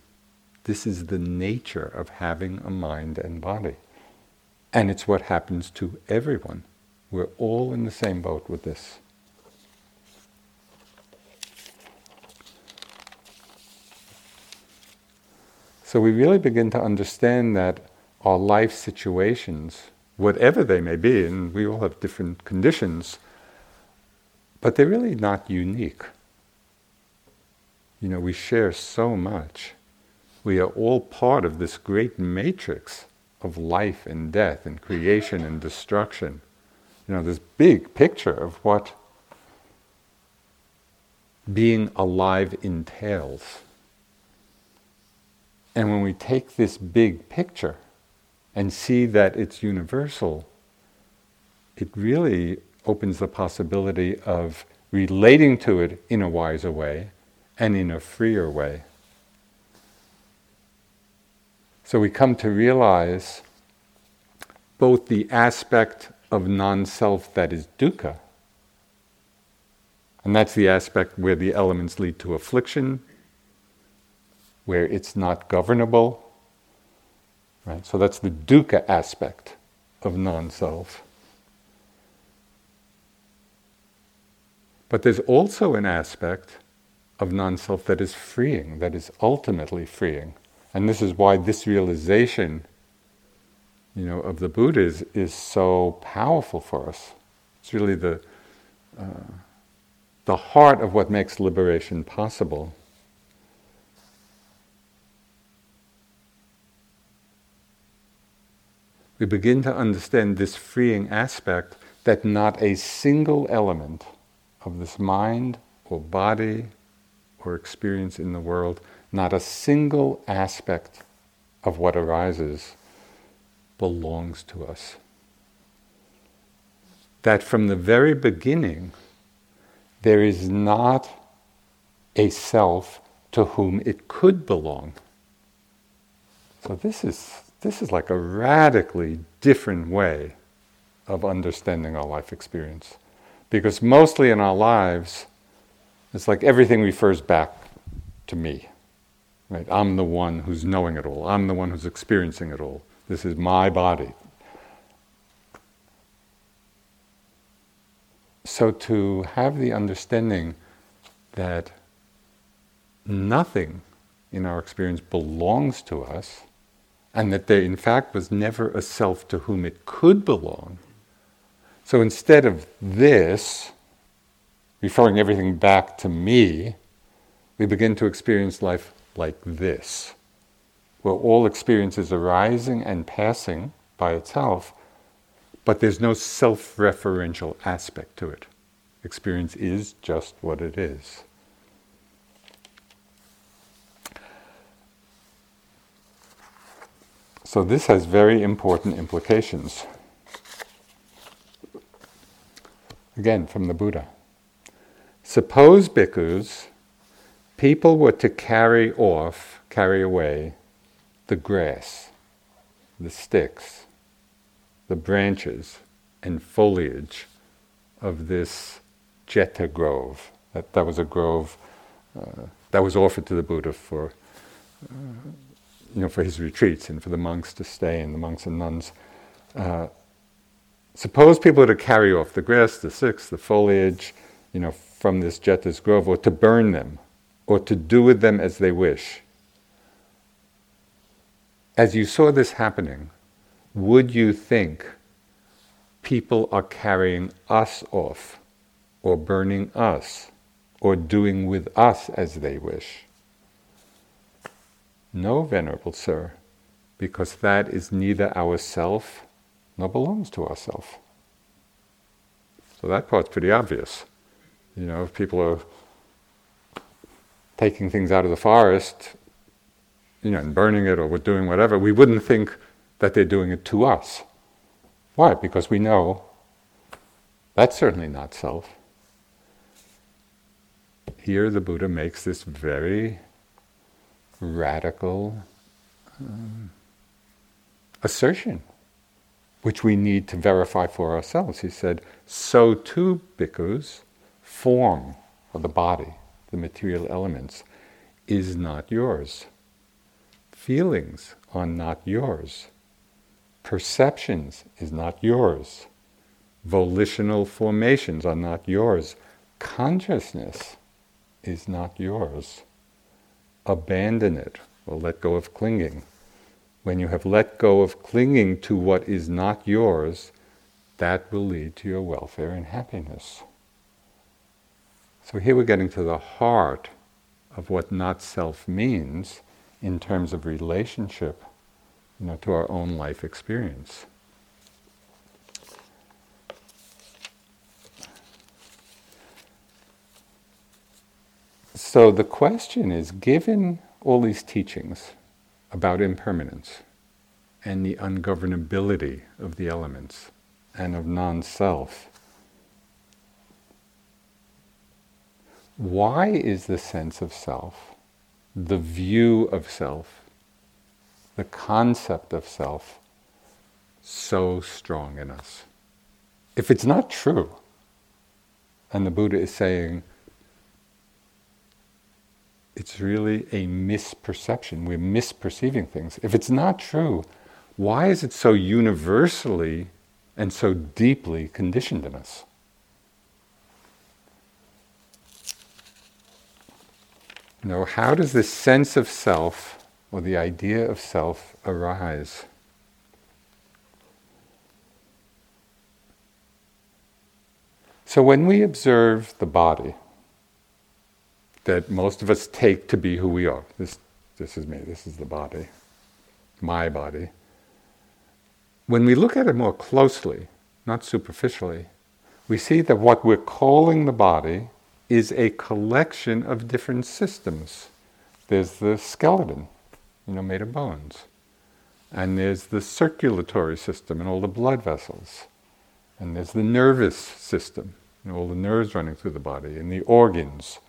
this is the nature of having a mind and body. And it's what happens to everyone. We're all in the same boat with this. So we really begin to understand that our life situations, whatever they may be, and we all have different conditions, but they're really not unique. You know, we share so much. We are all part of this great matrix of life and death and creation and destruction. You know, this big picture of what being alive entails. And when we take this big picture and see that it's universal, it really opens the possibility of relating to it in a wiser way and in a freer way. So we come to realize both the aspect of non self that is dukkha, and that's the aspect where the elements lead to affliction, where it's not governable. Right? So that's the dukkha aspect of non self. But there's also an aspect of non self that is freeing, that is ultimately freeing. And this is why this realization, you know, of the Buddha is, is so powerful for us. It's really the, uh, the heart of what makes liberation possible. We begin to understand this freeing aspect that not a single element of this mind or body or experience in the world not a single aspect of what arises belongs to us. That from the very beginning, there is not a self to whom it could belong. So this is this is like a radically different way of understanding our life experience. Because mostly in our lives, it's like everything refers back to me. Right? I'm the one who's knowing it all. I'm the one who's experiencing it all. This is my body. So to have the understanding that nothing in our experience belongs to us, and that there in fact was never a self to whom it could belong. So instead of this, referring everything back to me, we begin to experience life like this, where all experience is arising and passing by itself, but there's no self referential aspect to it. Experience is just what it is. So, this has very important implications. Again, from the Buddha. Suppose, bhikkhus, people were to carry off, carry away the grass, the sticks, the branches, and foliage of this Jeta grove. That, that was a grove uh, that was offered to the Buddha for. Uh, you know, for his retreats and for the monks to stay and the monks and nuns. Uh, suppose people were to carry off the grass, the sticks, the foliage, you know, from this Jeta's grove, or to burn them, or to do with them as they wish. As you saw this happening, would you think people are carrying us off, or burning us, or doing with us as they wish? No, Venerable Sir, because that is neither ourself nor belongs to ourself. So that part's pretty obvious. You know, if people are taking things out of the forest, you know, and burning it or doing whatever, we wouldn't think that they're doing it to us. Why? Because we know that's certainly not self. Here the Buddha makes this very radical um, assertion, which we need to verify for ourselves. He said, So too, bhikkhus, form of the body, the material elements, is not yours. Feelings are not yours. Perceptions is not yours. Volitional formations are not yours. Consciousness is not yours abandon it or let go of clinging. When you have let go of clinging to what is not yours, that will lead to your welfare and happiness. So here we're getting to the heart of what not self means in terms of relationship you know, to our own life experience. So the question is given all these teachings about impermanence and the ungovernability of the elements and of non self, why is the sense of self, the view of self, the concept of self so strong in us? If it's not true, and the Buddha is saying, it's really a misperception. We're misperceiving things. If it's not true, why is it so universally and so deeply conditioned in us? You know, how does this sense of self or the idea of self arise? So when we observe the body, that most of us take to be who we are. This, this is me, this is the body, my body. When we look at it more closely, not superficially, we see that what we're calling the body is a collection of different systems. There's the skeleton, you know, made of bones. And there's the circulatory system and all the blood vessels. And there's the nervous system, know, all the nerves running through the body, and the organs,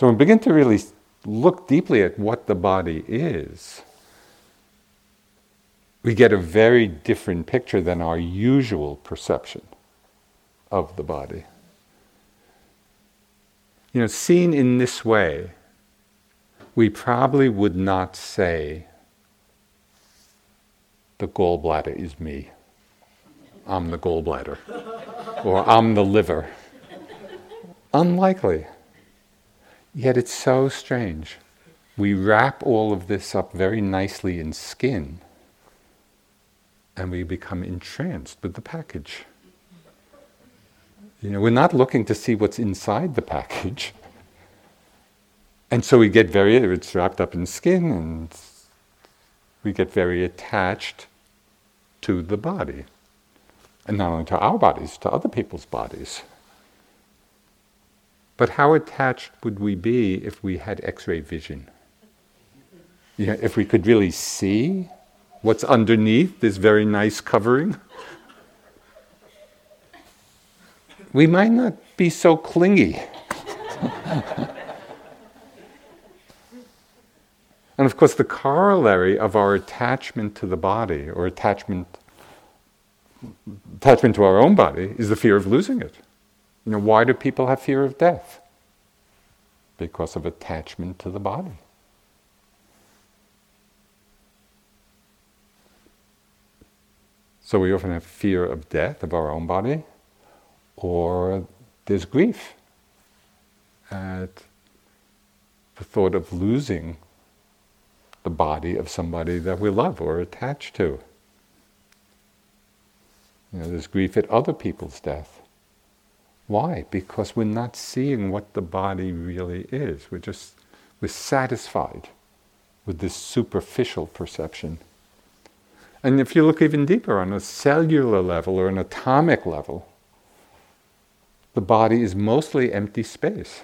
so when we begin to really look deeply at what the body is, we get a very different picture than our usual perception of the body. You know, seen in this way, we probably would not say, the gallbladder is me. I'm the gallbladder. or I'm the liver. Unlikely. Yet it's so strange. We wrap all of this up very nicely in skin and we become entranced with the package. You know, we're not looking to see what's inside the package. And so we get very, it's wrapped up in skin and we get very attached to the body. And not only to our bodies, to other people's bodies. But how attached would we be if we had x ray vision? Know, if we could really see what's underneath this very nice covering? We might not be so clingy. *laughs* and of course, the corollary of our attachment to the body or attachment attachment to our own body is the fear of losing it. You know, why do people have fear of death? Because of attachment to the body. So we often have fear of death of our own body, or there's grief at the thought of losing the body of somebody that we love or attached to. You know, there's grief at other people's death. Why? Because we're not seeing what the body really is. We're just we're satisfied with this superficial perception. And if you look even deeper on a cellular level or an atomic level, the body is mostly empty space.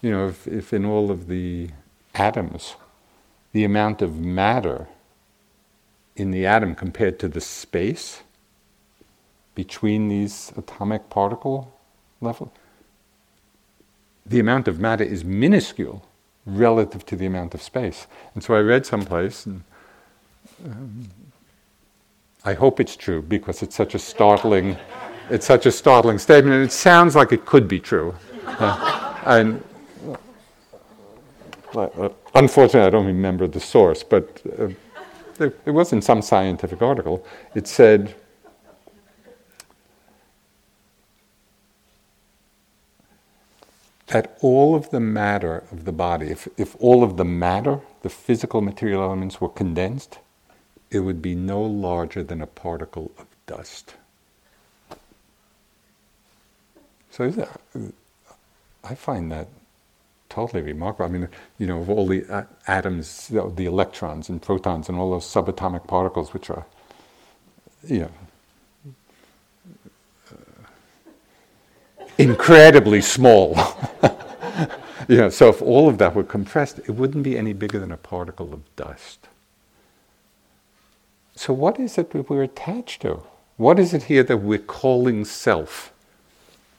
You know, if, if in all of the atoms, the amount of matter in the atom compared to the space between these atomic particle level, the amount of matter is minuscule relative to the amount of space. And so I read someplace, and um, I hope it's true because it's such a startling, it's such a startling statement, and it sounds like it could be true. Uh, *laughs* and uh, unfortunately, I don't remember the source, but uh, it was in some scientific article. It said that all of the matter of the body, if, if all of the matter, the physical material elements, were condensed, it would be no larger than a particle of dust. So that, I find that totally remarkable. I mean, you know, of all the uh, atoms, you know, the electrons and protons and all those subatomic particles, which are, you know, incredibly small. *laughs* you know, so if all of that were compressed, it wouldn't be any bigger than a particle of dust. So, what is it that we're attached to? What is it here that we're calling self?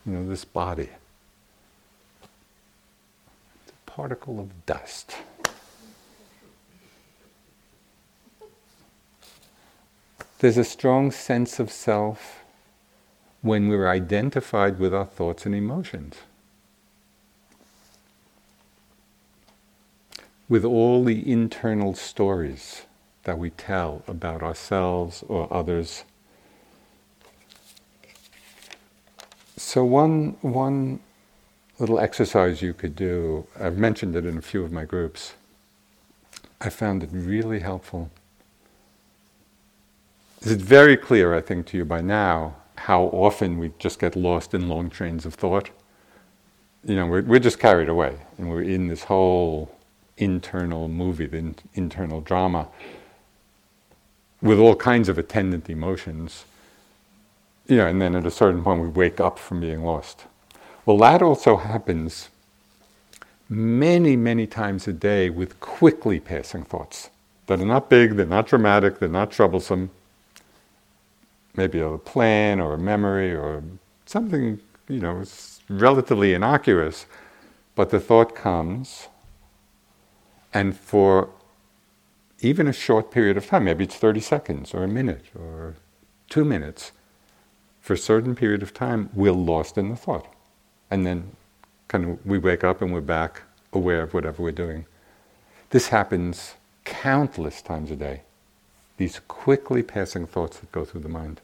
You know, this body. It's a particle of dust. There's a strong sense of self when we're identified with our thoughts and emotions. With all the internal stories that we tell about ourselves or others. So, one, one little exercise you could do, I've mentioned it in a few of my groups, I found it really helpful. It's very clear, I think, to you by now how often we just get lost in long trains of thought. You know, we're, we're just carried away and we're in this whole internal movie, the in, internal drama with all kinds of attendant emotions. You know, and then at a certain point we wake up from being lost. Well, that also happens many, many times a day with quickly passing thoughts that are not big, they're not dramatic, they're not troublesome. Maybe a plan or a memory or something, you know, relatively innocuous, but the thought comes, and for even a short period of time, maybe it's 30 seconds or a minute or two minutes, for a certain period of time, we're lost in the thought. And then kind of we wake up and we're back aware of whatever we're doing. This happens countless times a day. These quickly passing thoughts that go through the mind.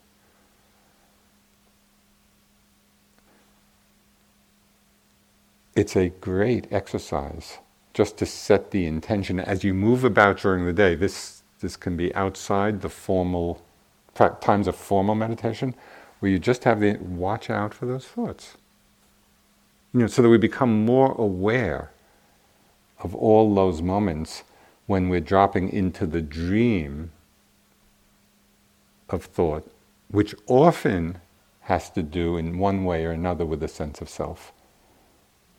It's a great exercise just to set the intention as you move about during the day. This, this can be outside the formal times of formal meditation, where you just have the watch out for those thoughts. You know, so that we become more aware of all those moments when we're dropping into the dream of thought, which often has to do in one way or another with a sense of self.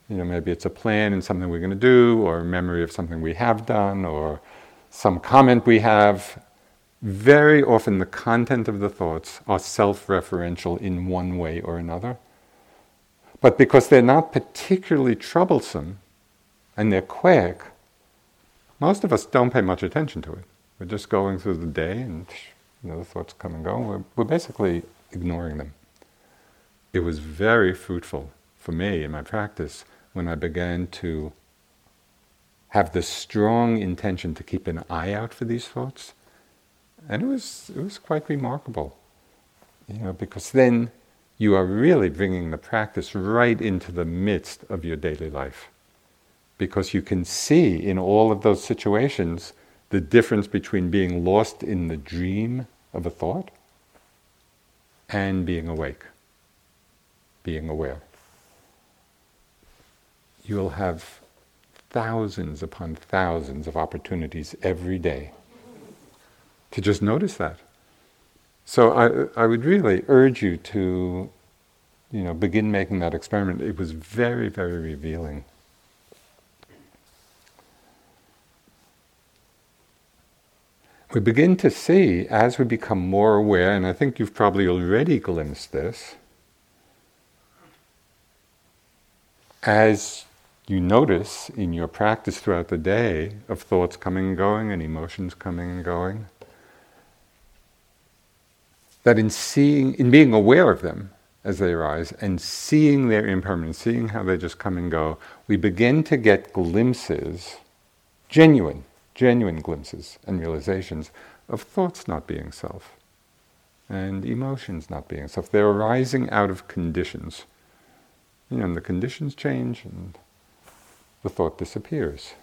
You know, maybe it's a plan and something we're going to do, or a memory of something we have done, or some comment we have. Very often, the content of the thoughts are self referential in one way or another. But because they're not particularly troublesome and they're quick, most of us don't pay much attention to it. We're just going through the day and the thoughts come and go. We're, we're basically ignoring them. It was very fruitful for me in my practice when I began to have the strong intention to keep an eye out for these thoughts. And it was, it was quite remarkable, you know, because then you are really bringing the practice right into the midst of your daily life. Because you can see in all of those situations the difference between being lost in the dream of a thought and being awake, being aware you will have thousands upon thousands of opportunities every day to just notice that. So I, I would really urge you to, you know, begin making that experiment. It was very, very revealing. We begin to see as we become more aware, and I think you've probably already glimpsed this, as you notice in your practice throughout the day of thoughts coming and going and emotions coming and going, that in seeing, in being aware of them as they arise and seeing their impermanence, seeing how they just come and go, we begin to get glimpses, genuine, genuine glimpses and realizations of thoughts not being self and emotions not being self. They're arising out of conditions. You know, and the conditions change and the thought disappears.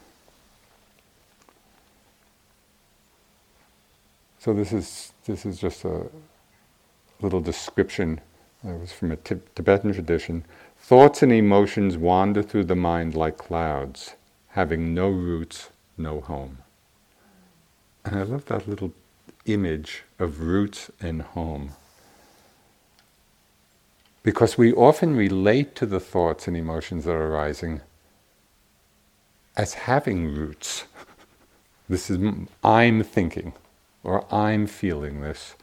So this is this is just a little description. It was from a Tibetan tradition. Thoughts and emotions wander through the mind like clouds, having no roots, no home. And I love that little image of roots and home. Because we often relate to the thoughts and emotions that are arising as having roots. *laughs* This is I'm thinking or I'm feeling this.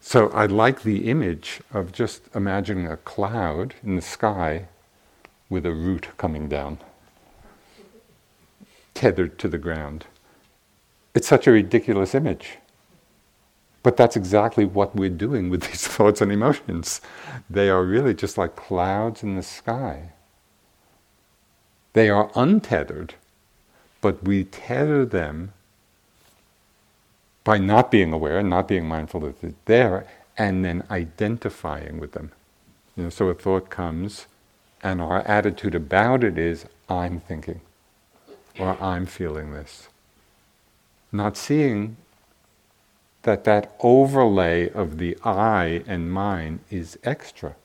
So I like the image of just imagining a cloud in the sky with a root coming down, tethered to the ground. It's such a ridiculous image. But that's exactly what we're doing with *laughs* these thoughts and emotions. They are really just like clouds in the sky. They are untethered but we tether them by not being aware and not being mindful that they're there, and then identifying with them. You know, so a thought comes, and our attitude about it is, I'm thinking, or I'm feeling this. Not seeing that that overlay of the I and mine is extra.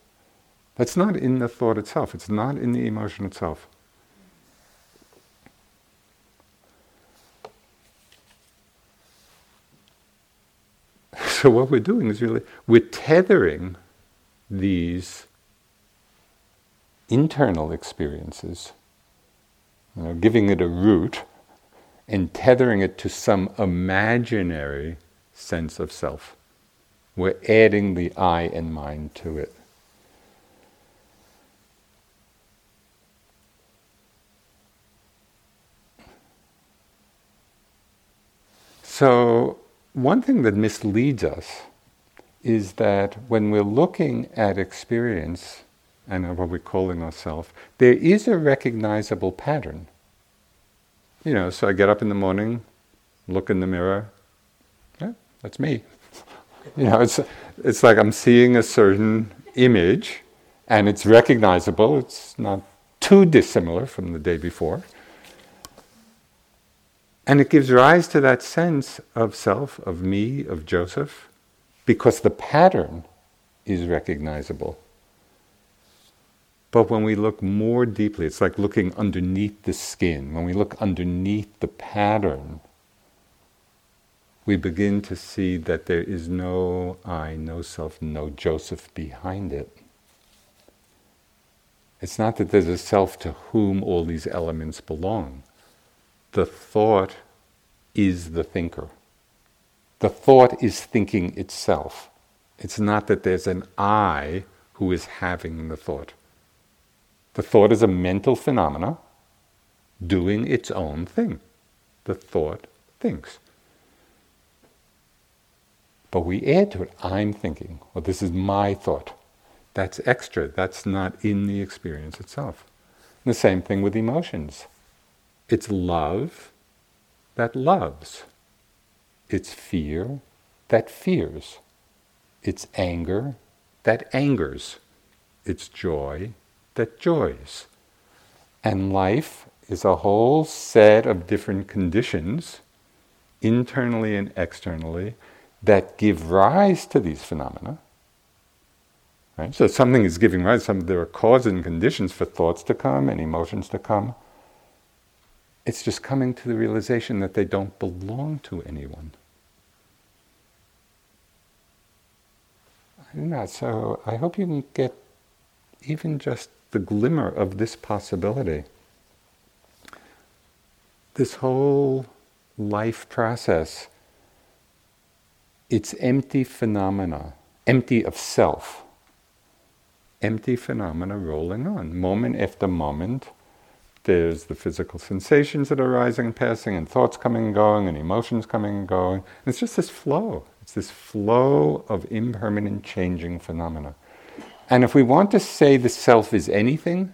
That's not in the thought itself, it's not in the emotion itself. *laughs* So what we're doing is really we're tethering these internal experiences, you know, giving it a root and tethering it to some imaginary sense of self. We're adding the I and mind to it. So, one thing that misleads us is that when we're looking at experience and uh, what we're calling ourselves, there is a recognizable pattern. You know, so I get up in the morning, look in the mirror, yeah, that's me. *laughs* You know, it's, it's like I'm seeing a certain image and it's recognizable, it's not too dissimilar from the day before. And it gives rise to that sense of self, of me, of Joseph, because the pattern is recognizable. But when we look more deeply, it's like looking underneath the skin. When we look underneath the pattern, we begin to see that there is no I, no self, no Joseph behind it. It's not that there's a self to whom all these elements belong. The thought is the thinker. The thought is thinking itself. It's not that there's an I who is having the thought. The thought is a mental phenomena doing its own thing. The thought thinks. But we add to it, I'm thinking, or this is my thought. That's extra, that's not in the experience itself. And the same thing with emotions. It's love that loves, it's fear that fears, it's anger that angers, it's joy that joys. And life is a whole set of different conditions, internally and externally, that give rise to these phenomena. Right? So something is giving rise, some, there are causes and conditions for thoughts to come and emotions to come. It's just coming to the realization that they don't belong to anyone. I know, so I hope you can get even just the glimmer of this possibility. This whole life process it's empty phenomena, empty of self. Empty phenomena rolling on, moment after moment. There's the physical sensations that are rising and passing, and thoughts coming and going, and emotions coming and going. It's just this flow. It's this flow of impermanent changing phenomena. And if we want to say the self is anything,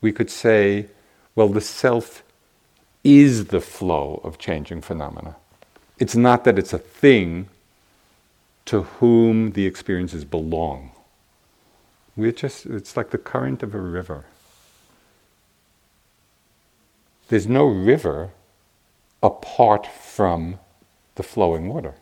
we could say, well, the self is the flow of changing phenomena. It's not that it's a thing to whom the experiences belong. We're just, it's like the current of a river. There's no river apart from the flowing water.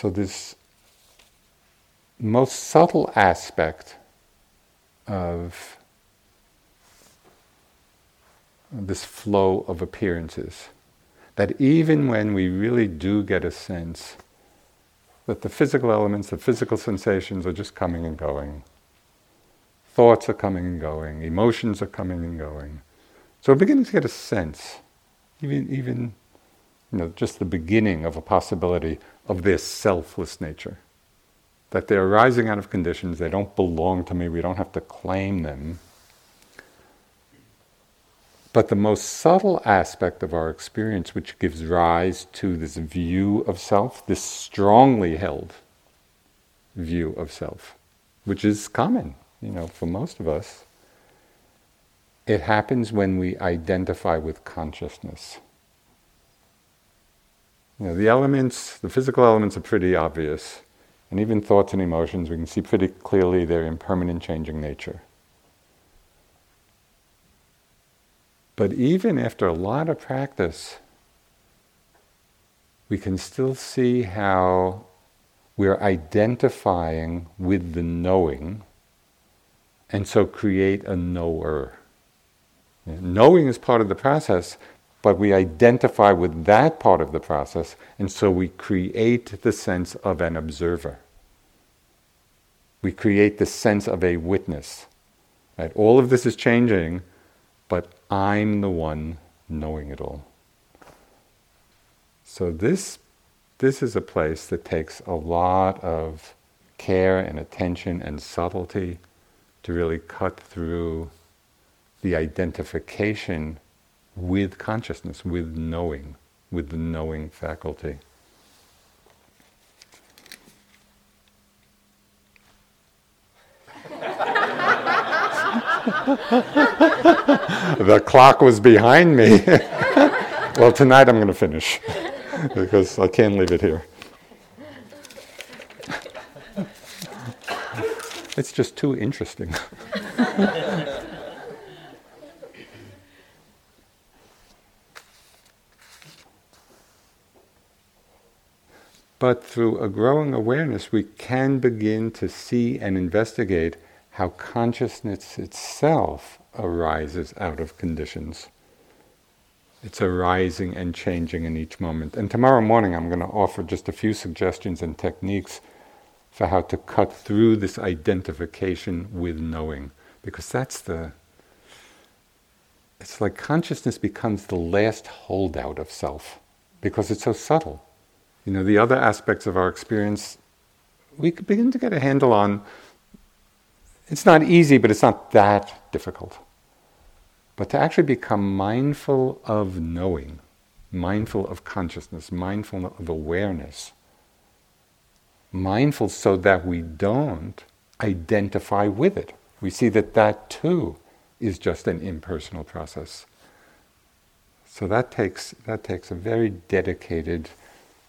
So this most subtle aspect of this flow of appearances. That even when we really do get a sense that the physical elements, the physical sensations are just coming and going, thoughts are coming and going, emotions are coming and going. So we're beginning to get a sense, even, even you know, just the beginning of a possibility of this selfless nature that they're arising out of conditions, they don't belong to me, we don't have to claim them. But the most subtle aspect of our experience, which gives rise to this view of self, this strongly held view of self, which is common, you know, for most of us, it happens when we identify with consciousness. You know, the elements, the physical elements are pretty obvious. And even thoughts and emotions, we can see pretty clearly their impermanent changing nature. But even after a lot of practice, we can still see how we're identifying with the knowing and so create a knower. Knowing is part of the process, but we identify with that part of the process, and so we create the sense of an observer. We create the sense of a witness. Right? All of this is changing, but I'm the one knowing it all. So, this this is a place that takes a lot of care and attention and subtlety to really cut through the identification with consciousness, with knowing, with the knowing faculty. the clock was behind me. *laughs* well, tonight I'm going to finish because I can't leave it here. It's just too interesting. *laughs* but through a growing awareness, we can begin to see and investigate how consciousness itself arises out of conditions. It's arising and changing in each moment. And tomorrow morning, I'm going to offer just a few suggestions and techniques for how to cut through this identification with knowing. Because that's the. It's like consciousness becomes the last holdout of self because it's so subtle. You know, the other aspects of our experience, we could begin to get a handle on it's not easy, but it's not that difficult. But to actually become mindful of knowing, mindful of consciousness, mindful of awareness, mindful so that we don't identify with it. We see that that too is just an impersonal process. So that takes, that takes a very dedicated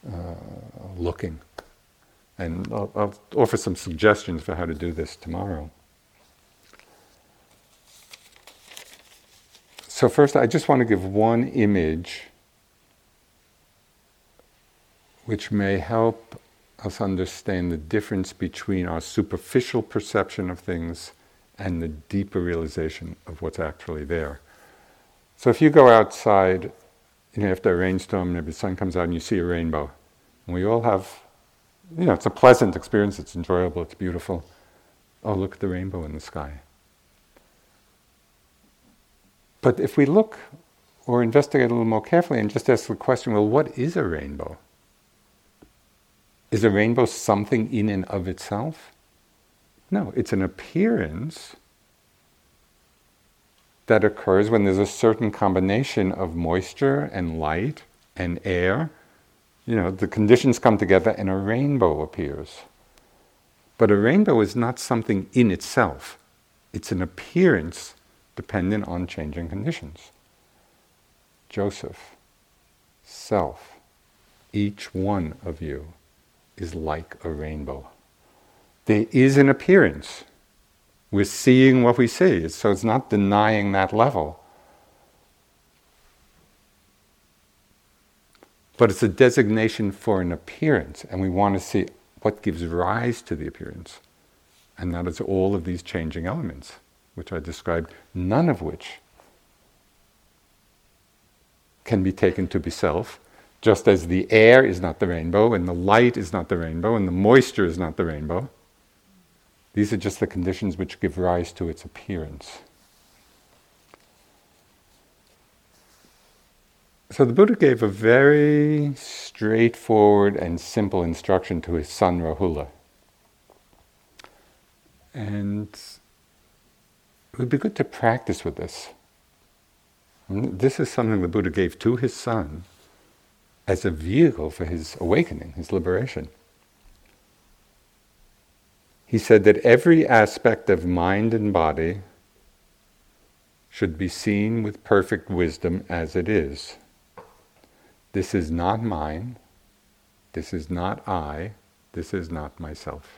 uh, looking. And I'll, I'll offer some suggestions for how to do this tomorrow. So, first, I just want to give one image which may help us understand the difference between our superficial perception of things and the deeper realization of what's actually there. So, if you go outside, you know, after a rainstorm, maybe the sun comes out and you see a rainbow, and we all have, you know, it's a pleasant experience, it's enjoyable, it's beautiful. Oh, look at the rainbow in the sky. But if we look or investigate a little more carefully and just ask the question well, what is a rainbow? Is a rainbow something in and of itself? No, it's an appearance that occurs when there's a certain combination of moisture and light and air. You know, the conditions come together and a rainbow appears. But a rainbow is not something in itself, it's an appearance dependent on changing conditions. Joseph, self, each one of you is like a rainbow. There is an appearance. We're seeing what we see, so it's not denying that level. But it's a designation for an appearance, and we want to see what gives rise to the appearance. And that is all of these changing elements which I described, none of which can be taken to be self, just as the air is not the rainbow, and the light is not the rainbow, and the moisture is not the rainbow. These are just the conditions which give rise to its appearance. So the Buddha gave a very straightforward and simple instruction to his son Rahula. And it would be good to practice with this. Mm, this is something the Buddha gave to his son as a vehicle for his awakening, his liberation. He said that every aspect of mind and body should be seen with perfect wisdom as it is. This is not mine, this is not I, this is not myself.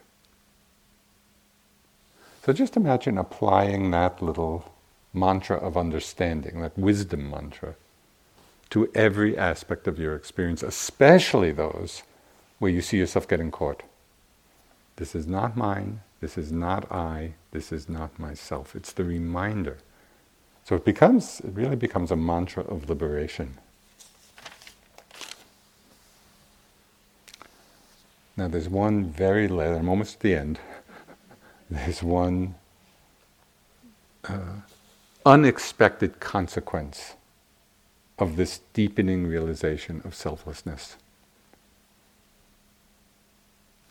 So just imagine applying that little mantra of understanding, that wisdom mantra, to every aspect of your experience, especially those where you see yourself getting caught. This is not mine, this is not I, this is not myself. It's the reminder. So it becomes, it really becomes a mantra of liberation. Now there's one very last, I'm almost at the end *laughs* there's one uh, unexpected consequence of this deepening realization of selflessness.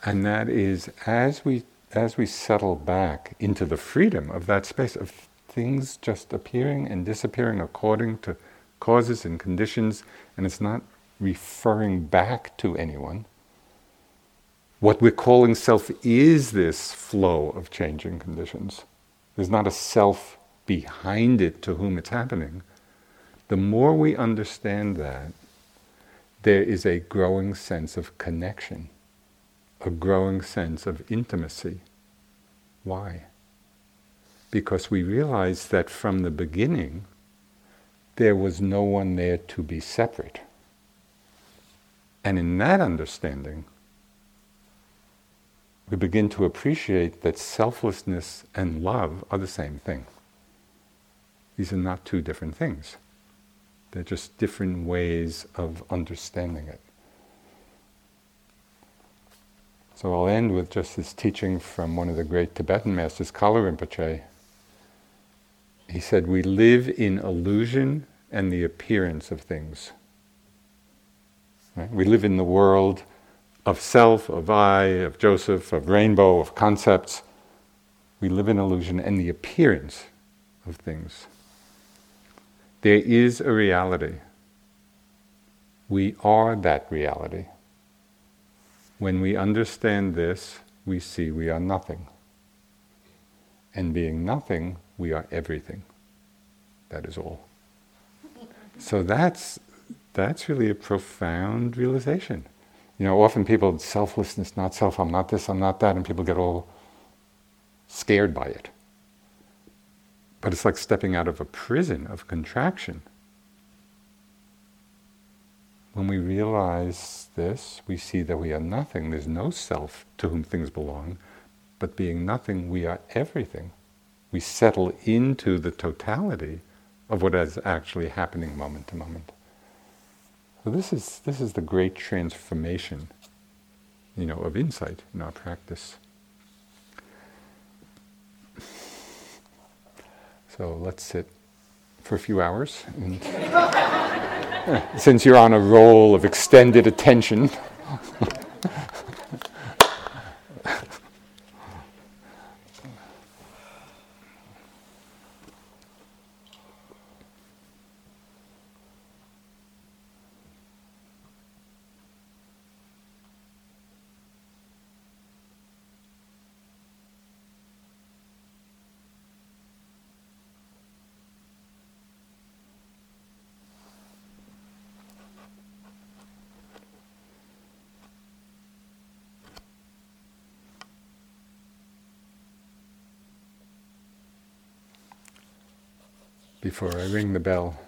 And that is as we as we settle back into the freedom of that space of things just appearing and disappearing according to causes and conditions, and it's not referring back to anyone. What we're calling self is this flow of changing conditions. There's not a self behind it to whom it's happening. The more we understand that, there is a growing sense of connection, a growing sense of intimacy. Why? Because we realize that from the beginning, there was no one there to be separate. And in that understanding, we begin to appreciate that selflessness and love are the same thing. These are not two different things. They're just different ways of understanding it. So I'll end with just this teaching from one of the great Tibetan masters, Kalu Rinpoche. He said, We live in illusion and the appearance of things. Right? We live in the world of self, of I, of Joseph, of rainbow, of concepts. We live in illusion and the appearance of things. There is a reality. We are that reality. When we understand this, we see we are nothing. And being nothing, we are everything. That is all. So that's, that's really a profound realization. You know, often people, selflessness, not self, I'm not this, I'm not that, and people get all scared by it. But it's like stepping out of a prison of contraction. When we realize this, we see that we are nothing. There's no self to whom things belong, but being nothing, we are everything. We settle into the totality of what is actually happening moment to moment. So this is this is the great transformation, you know, of insight in our practice. So let's sit for a few hours. And *laughs* since you're on a roll of extended attention, before I ring the bell,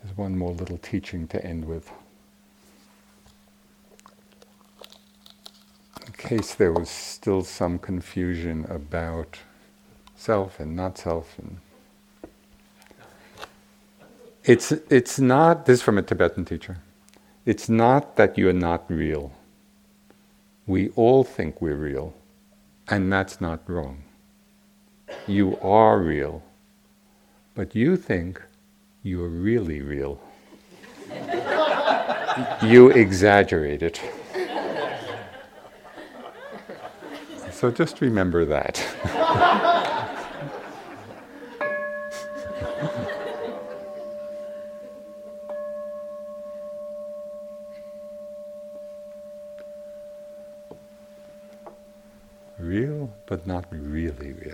there's one more little teaching to end with. In case there was still some confusion about self and not self and it's it's not this is from a Tibetan teacher. It's not that you're not real. We all think we're real, and that's not wrong you are real, but you think you're really real. *laughs* you exaggerate it. So just remember that. *laughs* real, but not really real.